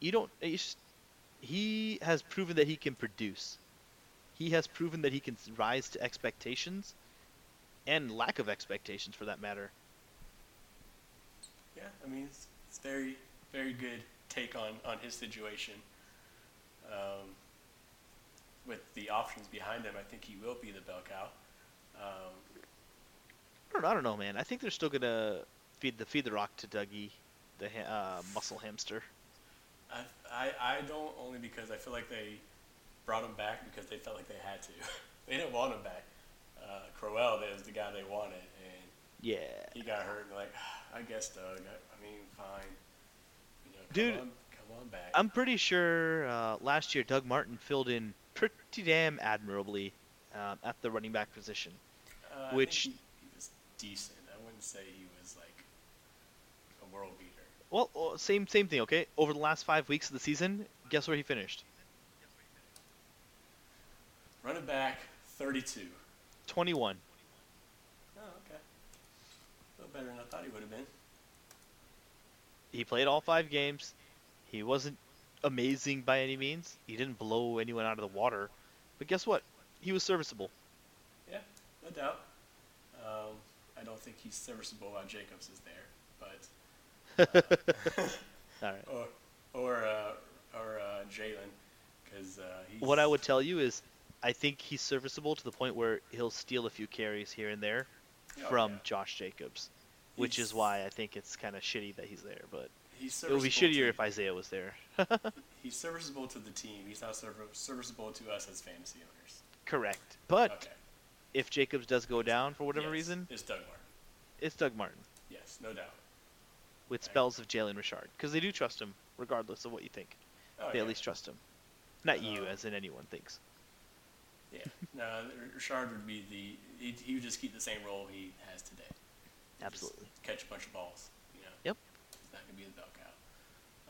you don't. Just- he has proven that he can produce. He has proven that he can rise to expectations, and lack of expectations for that matter. Yeah, I mean, it's, it's very, very good take on, on his situation. Um, with the options behind him, I think he will be the bell cow. Um, I don't, I don't know, man. I think they're still gonna feed the feed the rock to Dougie, the ha- uh, muscle hamster. I, I, I don't only because I feel like they brought him back because they felt like they had to. they didn't want him back. Uh, Crowell is the guy they wanted, and Yeah, he got hurt. And like, I guess Doug. I, I mean, fine. You know, come Dude, on, back. I'm pretty sure uh, last year Doug Martin filled in pretty damn admirably um, at the running back position. Uh, which- he, he was decent. I wouldn't say he was like a world beater. Well, well, same same thing. Okay, over the last five weeks of the season, guess where he finished? Running back, 32. 21. Oh, okay. A little better than I thought he would have been. He played all five games. He wasn't amazing by any means. He didn't blow anyone out of the water. But guess what? He was serviceable. Yeah, no doubt. Um, I don't think he's serviceable while Jacobs is there, but All right. or or uh, or uh, Jalen, because uh, he's What I would tell you is, I think he's serviceable to the point where he'll steal a few carries here and there Oh, from yeah. Josh Jacobs, which is why I think it's kind of shitty that he's there. But it would be shittier if Isaiah was there. he's serviceable to the team. He's not serviceable to us as fantasy owners. Correct. But okay. if Jacobs does go down for whatever Yes, reason, it's Doug Martin. it's Doug Martin Yes, no doubt. with Right. spells of Jalen Richard because they do trust him regardless of what you think. Oh, they yeah. at least trust him. Not you, Uh, as in anyone thinks. Yeah, no, Richard would be the he, he would just keep the same role he has today. Just Absolutely. catch a bunch of balls. You know. Yep. He's not gonna be the bell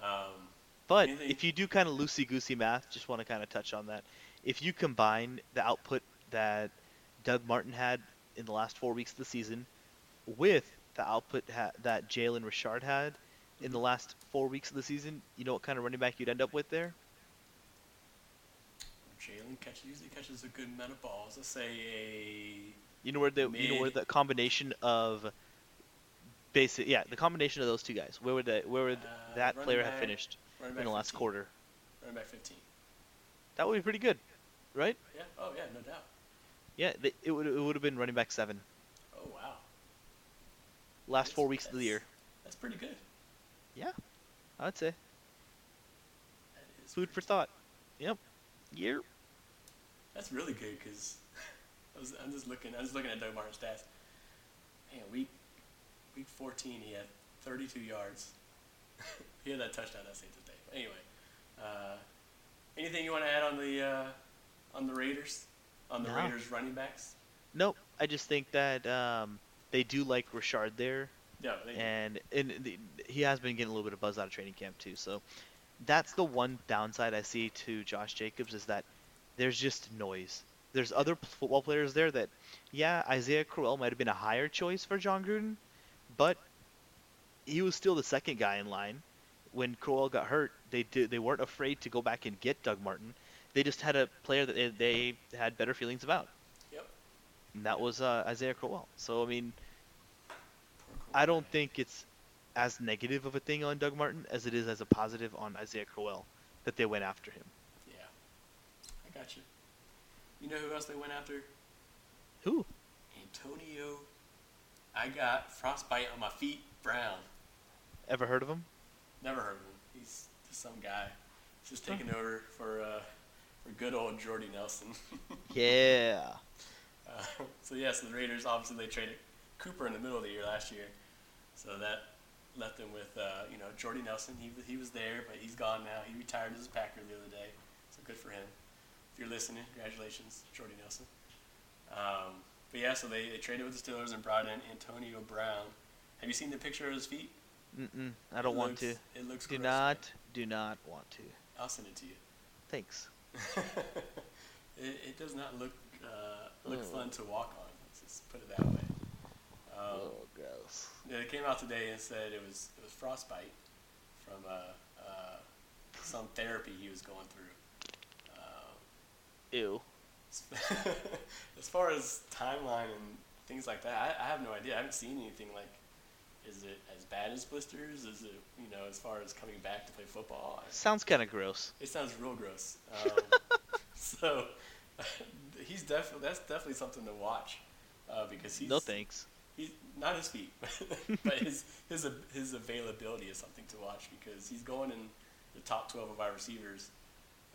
cow. Um, But Anything- if you do kind of loosey goosey math, just want to kind of touch on that. If you combine the output that Doug Martin had in the last four weeks of the season with the output ha- that Jalen Richard had in the last four weeks of the season, you know what kind of running back you'd end up with there? Jalen catches, usually catches a good amount of balls. Let's say a You know where the you know where the combination of basic yeah the combination of those two guys where would the where would Uh, that player have finished in back the last 15. quarter? running back 15. That would be pretty good, right? Yeah. Oh yeah, no doubt. Yeah, they, it would it would have been running back seven Oh wow. last That's- four weeks of the year. That's pretty good. Yeah, I'd say That food for thought. Yep, year. That's really good because I was, I'm just looking. I'm just looking at Doug Martin's stats. Man, week week 14, he had 32 yards, he had that touchdown that saved the day. But anyway, uh, anything you want to add on the uh, on the Raiders, on the No. Raiders running backs? Nope. I just think that um, they do like Richard there, they, and and the, he has been getting a little bit of buzz out of training camp too. So that's the one downside I see to Josh Jacobs is that there's just noise. There's other football players there that, yeah, Isaiah Crowell might have been a higher choice for Jon Gruden, but he was still the second guy in line. When Crowell got hurt, they did, they weren't afraid to go back and get Doug Martin. They just had a player that they, they had better feelings about, Yep. and that was uh, Isaiah Crowell. So I mean, I don't think it's as negative of a thing on Doug Martin as it is as a positive on Isaiah Crowell that they went after him. Yeah, I got you. You know who else they went after? Who? Antonio. I got frostbite on my feet. Brown. Ever heard of him? Never heard of him. He's just some guy. He's just taking over for uh, for good old Jordy Nelson. Yeah. Uh, so yes, the Raiders obviously they traded Cooper in the middle of the year last year, so that left them with uh, you know Jordy Nelson. He he was there, but he's gone now. He retired as a Packer the other day, so good for him. If you're listening, congratulations, Jordy Nelson. Um, but yeah, so they, they traded with the Steelers and brought in Antonio Brown. Have you seen the picture of his feet? Mm-mm. I don't It want to. It looks. Do gross, man. not. Do not want to. I'll send it to you. Thanks. it, it does not look uh, look Oh. fun to walk on. Let's just put it that way. Um, oh, gross. yeah, it came out today and said it was it was frostbite from uh, uh, some therapy he was going through. Um, Ew. as far as timeline and things like that, I, I have no idea. I haven't seen anything like. Is it as bad as blisters? Is it you know as far as coming back to play football? Sounds kind of gross. It sounds real gross. Um, so he's definitely that's definitely something to watch uh, because he's No thanks. he's not his feet, but his his his availability is something to watch because he's going in the top twelve of wide receivers.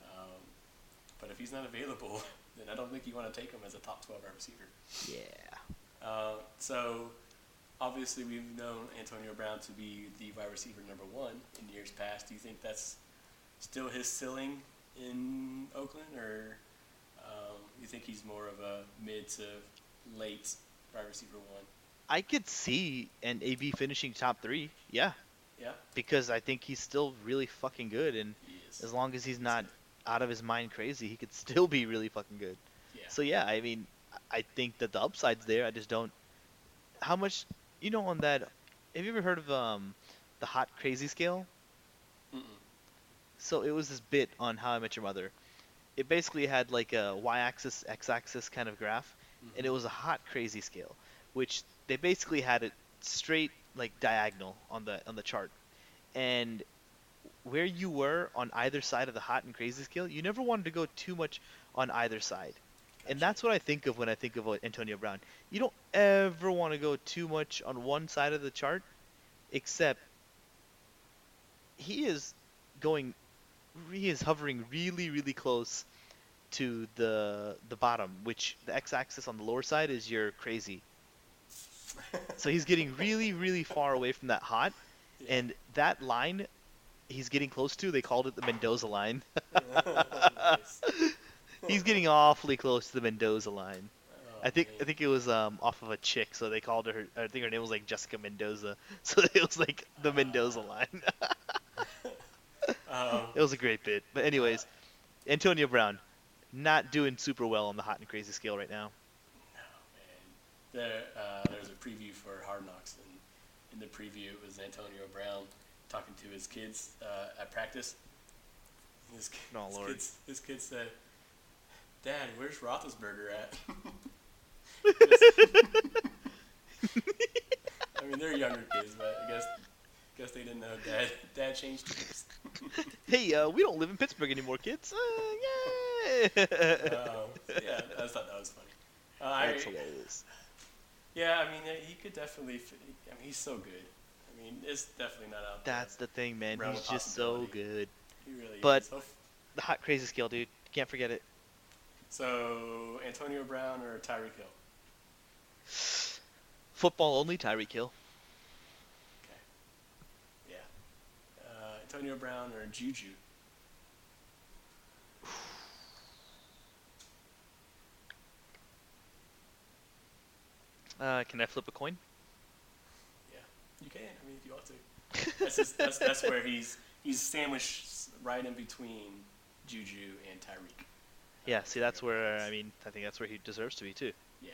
Um, but if he's not available, then I don't think you want to take him as a top twelve wide receiver. Yeah. Uh, so obviously we've known Antonio Brown to be the wide receiver number one in years past. Do you think that's still his ceiling in Oakland, or um, you think he's more of a mid to late wide receiver one? I could see an AB finishing top three. Yeah. Yeah, Because I think he's still really fucking good, and as long as he's not. Out of his mind crazy, he could still be really fucking good. Yeah. So yeah, I mean, I think that the upside's there. I just don't. How much, you know, on that? Have you ever heard of um, the hot crazy scale? Mm-mm. So it was this bit on How I Met Your Mother. It basically had like a y-axis, x-axis kind of graph, and it was a hot crazy scale, which they basically had it straight like diagonal on the on the chart, and where you were on either side of the hot and crazy scale, you never wanted to go too much on either side. And that's what I think of when I think of uh, Antonio Brown. You don't ever want to go too much on one side of the chart, except he is going, he is hovering really, really close to the the bottom, which the x-axis on the lower side is your crazy. So he's getting really, really far away from that hot, Yeah. and that line he's getting close to, they called it the Mendoza line. Nice. he's getting awfully close to the Mendoza line. Oh, I think man. I think it was um off of a chick, so they called her. I think her name was like Jessica Mendoza, so it was like the Mendoza line. Um, it was a great bit. But anyways, Antonio Brown, not doing super well on the hot and crazy scale right now. No, man. There, uh, there's a preview for Hard Knocks, and in the preview it was Antonio Brown talking to his kids uh, at practice. His, ki- Oh, his kids, his kids said, "Dad, where's Roethlisberger at?" I mean, they're younger kids, but I guess guess they didn't know Dad. Dad changed teams. Hey, uh, we don't live in Pittsburgh anymore, kids. Uh, yay! Um, yeah, I thought that was funny. Uh, I, That's hilarious. Yeah, I mean, uh, he could definitely. Fit, I mean, he's so good. Mean, it's definitely not out there. That's the thing, man. He's just so good. He really but- is. So, The hot crazy skill, dude. Can't forget it. so Antonio Brown or Tyreek Hill? Football only, Tyreek Hill. Okay. Yeah. Antonio Brown or Juju? Uh, can I flip a coin? Can. I mean, if you want to. That's just, that's, that's where he's he's sandwiched right in between Juju and Tyreek. Yeah. See, that's where I mean, I think that's where he deserves to be too. Yeah.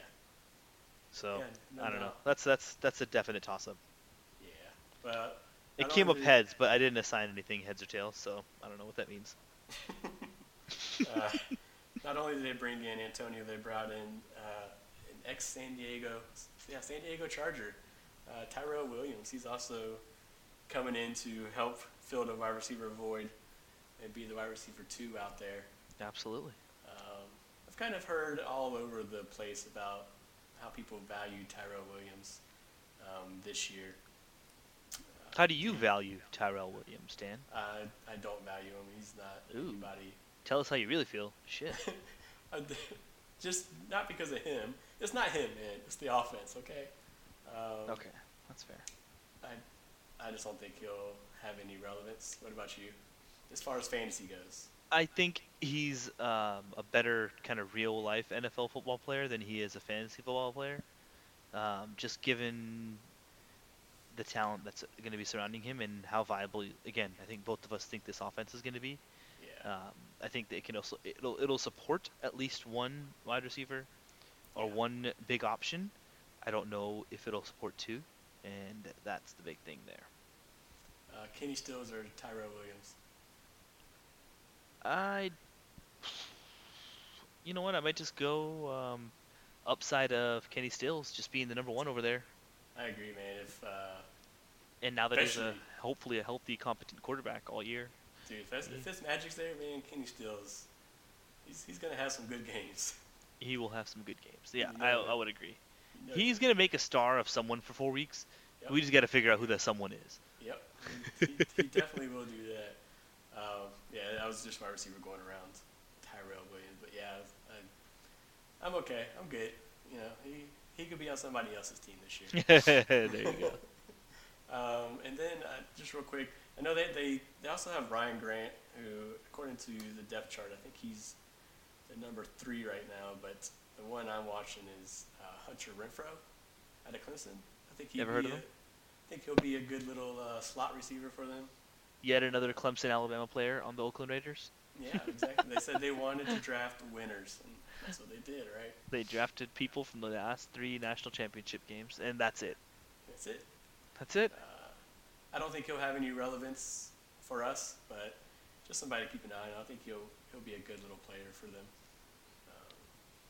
So yeah, no I don't know. That's that's that's a definite toss-up. Yeah. Well, It came up heads, but I didn't assign anything heads or tails, so I don't know what that means. uh, not only did they bring in Antonio, they brought in uh, an ex San Diego, yeah, San Diego Charger, uh, Tyrell Williams. He's also coming in to help fill the wide receiver void and be the wide receiver two out there. Absolutely. Um, I've kind of heard all over the place about how people value Tyrell Williams um, this year. Uh, How do you value Tyrell Williams, Dan? I, I don't value him. He's not Ooh. anybody. Tell us how you really feel. Shit. Just not because of him. It's not him, man. It's the offense. Okay. Um, okay, that's fair. I, I just don't think he'll have any relevance. What about you, as far as fantasy goes? I think he's um, a better kind of real life NFL football player than he is a fantasy football player. Um, just given the talent that's going to be surrounding him and how viable, again, I think both of us think this offense is going to be. Yeah. Um, I think that it can also it'll it'll support at least one wide receiver or Yeah. one big option. I don't know if it'll support two, and that's the big thing there. Uh, Kenny Stills or Tyrell Williams? I, you know what? I might just go um, upside of Kenny Stills just being the number one over there, I agree, man. If uh, and now that he's a hopefully a healthy, competent quarterback all year. dude, if, that's, if this magic's there, man, Kenny Stills, he's, he's gonna have some good games. He will have some good games. Yeah, You I, know. I would agree. He's gonna make a star of someone for four weeks. Yep. We just got to figure out who that someone is. Yep, he, he, definitely will do that. Um, yeah, that was just my receiver going around Tyrell Williams, but yeah, I, I'm okay. I'm good. You know, he he could be on somebody else's team this year. there you go. Um, and then uh, just real quick, I know they, they they also have Ryan Grant, who according to the depth chart, I think he's the number three right now. But the one I'm watching is uh, Hunter Renfrow out of Clemson. I think he'd Never heard be of a- him? I think he'll be a good little uh, slot receiver for them. Yet another Clemson, Alabama player on the Oakland Raiders. Yeah, exactly. they said they wanted to draft winners, and that's what they did, right? They drafted people from the last three national championship games, and that's it. That's it. That's it. Uh, I don't think he'll have any relevance for us, but just somebody to keep an eye on. I think he'll he'll be a good little player for them.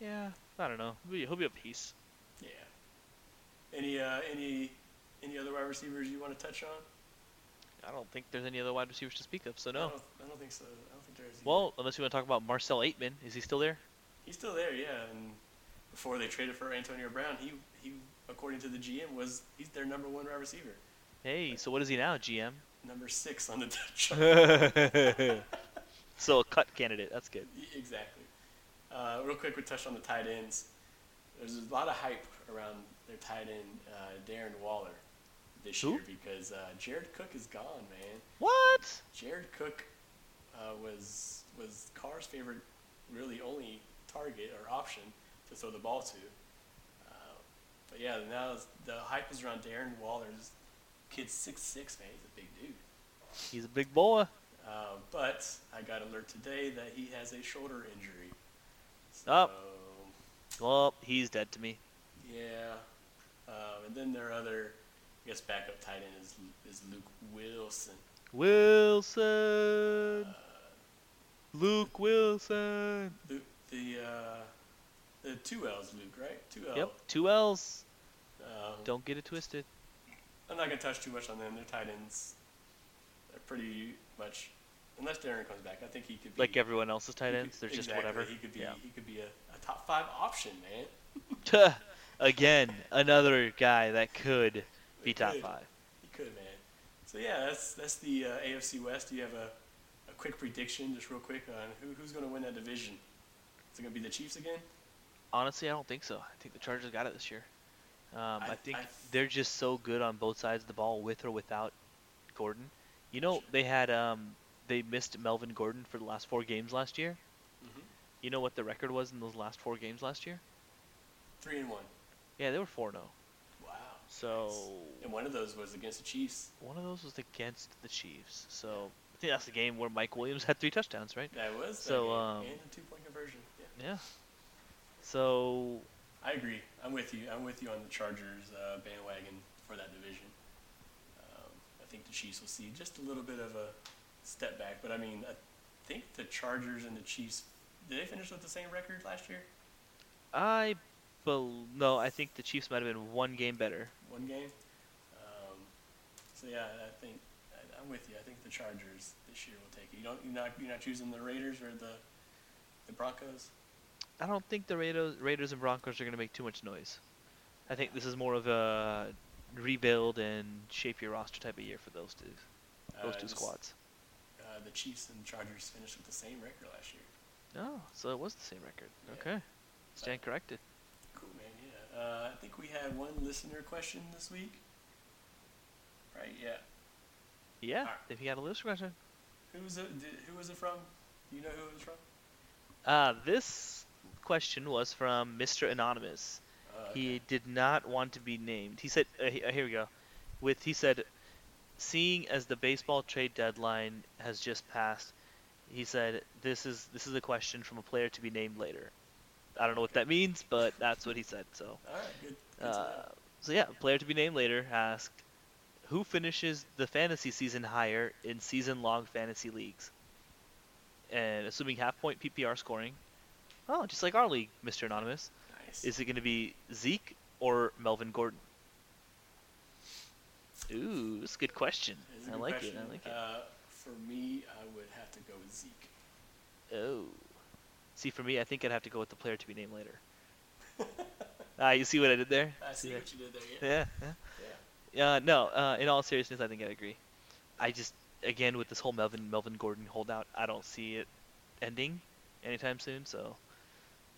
Yeah, I don't know. He'll be, he'll be a piece. yeah. Any uh, any any other wide receivers you want to touch on? I don't think there's any other wide receivers to speak of, so I no. don't, I don't think so. I don't think there is. either. Well, unless you want to talk about Marcell Ateman, is he still there? he's still there, yeah. And before they traded for Antonio Brown, he he according to the GM was he's their number one wide receiver, Hey, so what is he now, GM? number six on the depth chart. so a cut candidate. That's good. Exactly. Uh, real quick, we touched on the tight ends. There's a lot of hype around their tight end, uh, Darren Waller, this Who? year because uh, Jared Cook is gone, man. What? Jared Cook uh, was was Carr's favorite, really only target or option to throw the ball to. Uh, but yeah, now the hype is around Darren Waller. This kid's six six, man. He's a big dude. He's a big boy. Uh, but I got alert today that he has a shoulder injury. Oh. So, Well, he's dead to me. yeah. Um, and then their other, I guess, backup tight end is is Luke Wilson. Wilson. Uh, Luke Wilson. Luke, the uh, the two L's, Luke, right? Two L. Yep, two L's. Um, Don't get it twisted. I'm not gonna touch too much on them. Their tight ends, they're pretty much, unless Darren comes back. I think he could be Like everyone else's tight ends, could- they're just whatever. He could be Yeah. he could be a, a top five option, man. Again, another guy that could be top Could. five. He could, man. So yeah, that's that's the uh, AFC West. Do you have a, a quick prediction, just real quick, on who, who's going to win that division? Is it going to be the Chiefs again? Honestly, I don't think so. I think the Chargers got it this year. Um, I, I- think I- they're just so good on both sides of the ball, with or without Gordon. You know they had um they missed Melvin Gordon for the last four games last year. Mhm. You know what the record was in those last four games last year? Three and one. Yeah, they were four four zero. Wow. So nice. and one of those was against the Chiefs. one of those was against the Chiefs. So I think that's the game where Mike Williams had three touchdowns, right? That was So, um, and a two point conversion. Yeah. Yeah. So I agree. I'm with you. I'm with you on the Chargers uh, bandwagon for that division. Um, I think the Chiefs will see just a little bit of a step back, but I mean, I think the Chargers and the Chiefs did they finish with the same record last year? I bel no, I think the Chiefs might have been one game better. One game. Um, so yeah, I think I, I'm with you. I think the Chargers this year will take it. You don't. You're not. You're not choosing the Raiders or the the Broncos. I don't think the Raiders, Raiders and Broncos are going to make too much noise. I think this is more of a rebuild and shape your roster type of year for those two, those Uh, two squads. The Chiefs and Chargers finished with the same record last year. Oh, so it was the same record. Yeah. Okay, stand corrected. Cool, man. Yeah. Uh, I think we had one listener question this week. Right? Yeah. Yeah, Alright. if you had a listener question. Who was it? Did, who was it from? Do you know who it was from? Uh, this question was from Mr. Anonymous. Uh, okay. He did not want to be named. He said, uh, uh, "Here we go." With he said, "Seeing as the baseball trade deadline has just passed, he said this is this is a question from a player to be named later. I don't know what that means, but that's what he said. So, All right. Good. good uh, so yeah, player to be named later asked, who finishes the fantasy season higher in season-long fantasy leagues? And assuming half point PPR scoring, oh, just like our league, Mr. Anonymous. nice. Is it going to be Zeke or Melvin Gordon? Ooh, that's a good question. A I good like question. it. I like it. Uh, for me, I would have to go with Zeke. oh. See, for me, I think I'd have to go with the player to be named later. Ah, you see what I did there? I see Yeah. what you did there. Yeah. Yeah. yeah. Yeah. Uh, no, uh, in all seriousness, I think I agree. I just, again, with this whole Melvin Melvin Gordon holdout, I don't see it ending anytime soon. So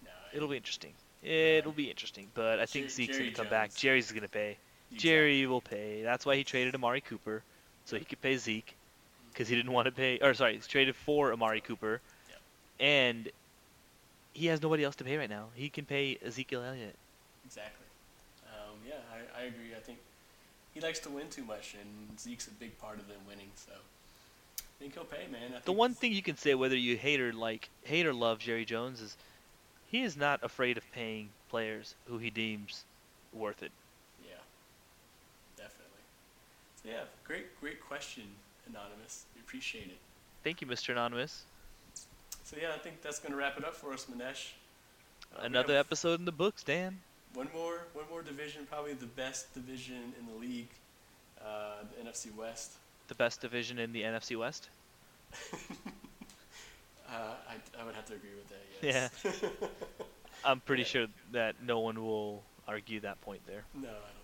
No, it'll be interesting. It'll be interesting, but I think Jer- Zeke's Jerry gonna come back. Jerry's gonna pay. Jerry will pay. That's why he traded Amari Cooper, so he could pay Zeke, because he didn't want to pay. Or sorry, he's traded for Amari Cooper, Yep. and he has nobody else to pay right now. He can pay Ezekiel Elliott. Exactly. Um, yeah, I, I agree. I think he likes to win too much, and Zeke's a big part of them winning. So I think he'll pay, man. The one thing you can say, whether you hate or like hate or love Jerry Jones, is he is not afraid of paying players who he deems worth it. Yeah, definitely. So yeah, great, great question, anonymous. We appreciate it. Thank you, Mr. Anonymous. So yeah, I think that's gonna wrap it up for us, Manesh. Uh, Another episode in the books, Dan. One more, one more division, probably the best division in the league, uh, the NFC West. The best division in the NFC West. Uh, I, I would have to agree with that. Yes. I'm pretty Yeah. sure that no one will argue that point there. no, I don't think so. Either.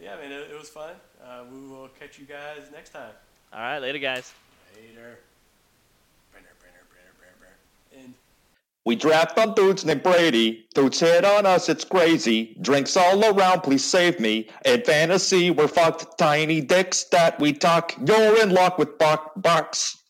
Yeah, man, it, it was fun. Uh, we will catch you guys next time. All right, later, guys. Later. Brenner, Brenner, Brenner, Brenner, Brenner. And We draft on dudes named Brady. Dudes hit on us, it's crazy. Drinks all around, please save me. In fantasy, we're fucked. Tiny dicks that we talk. You're in luck with Buck Bucks.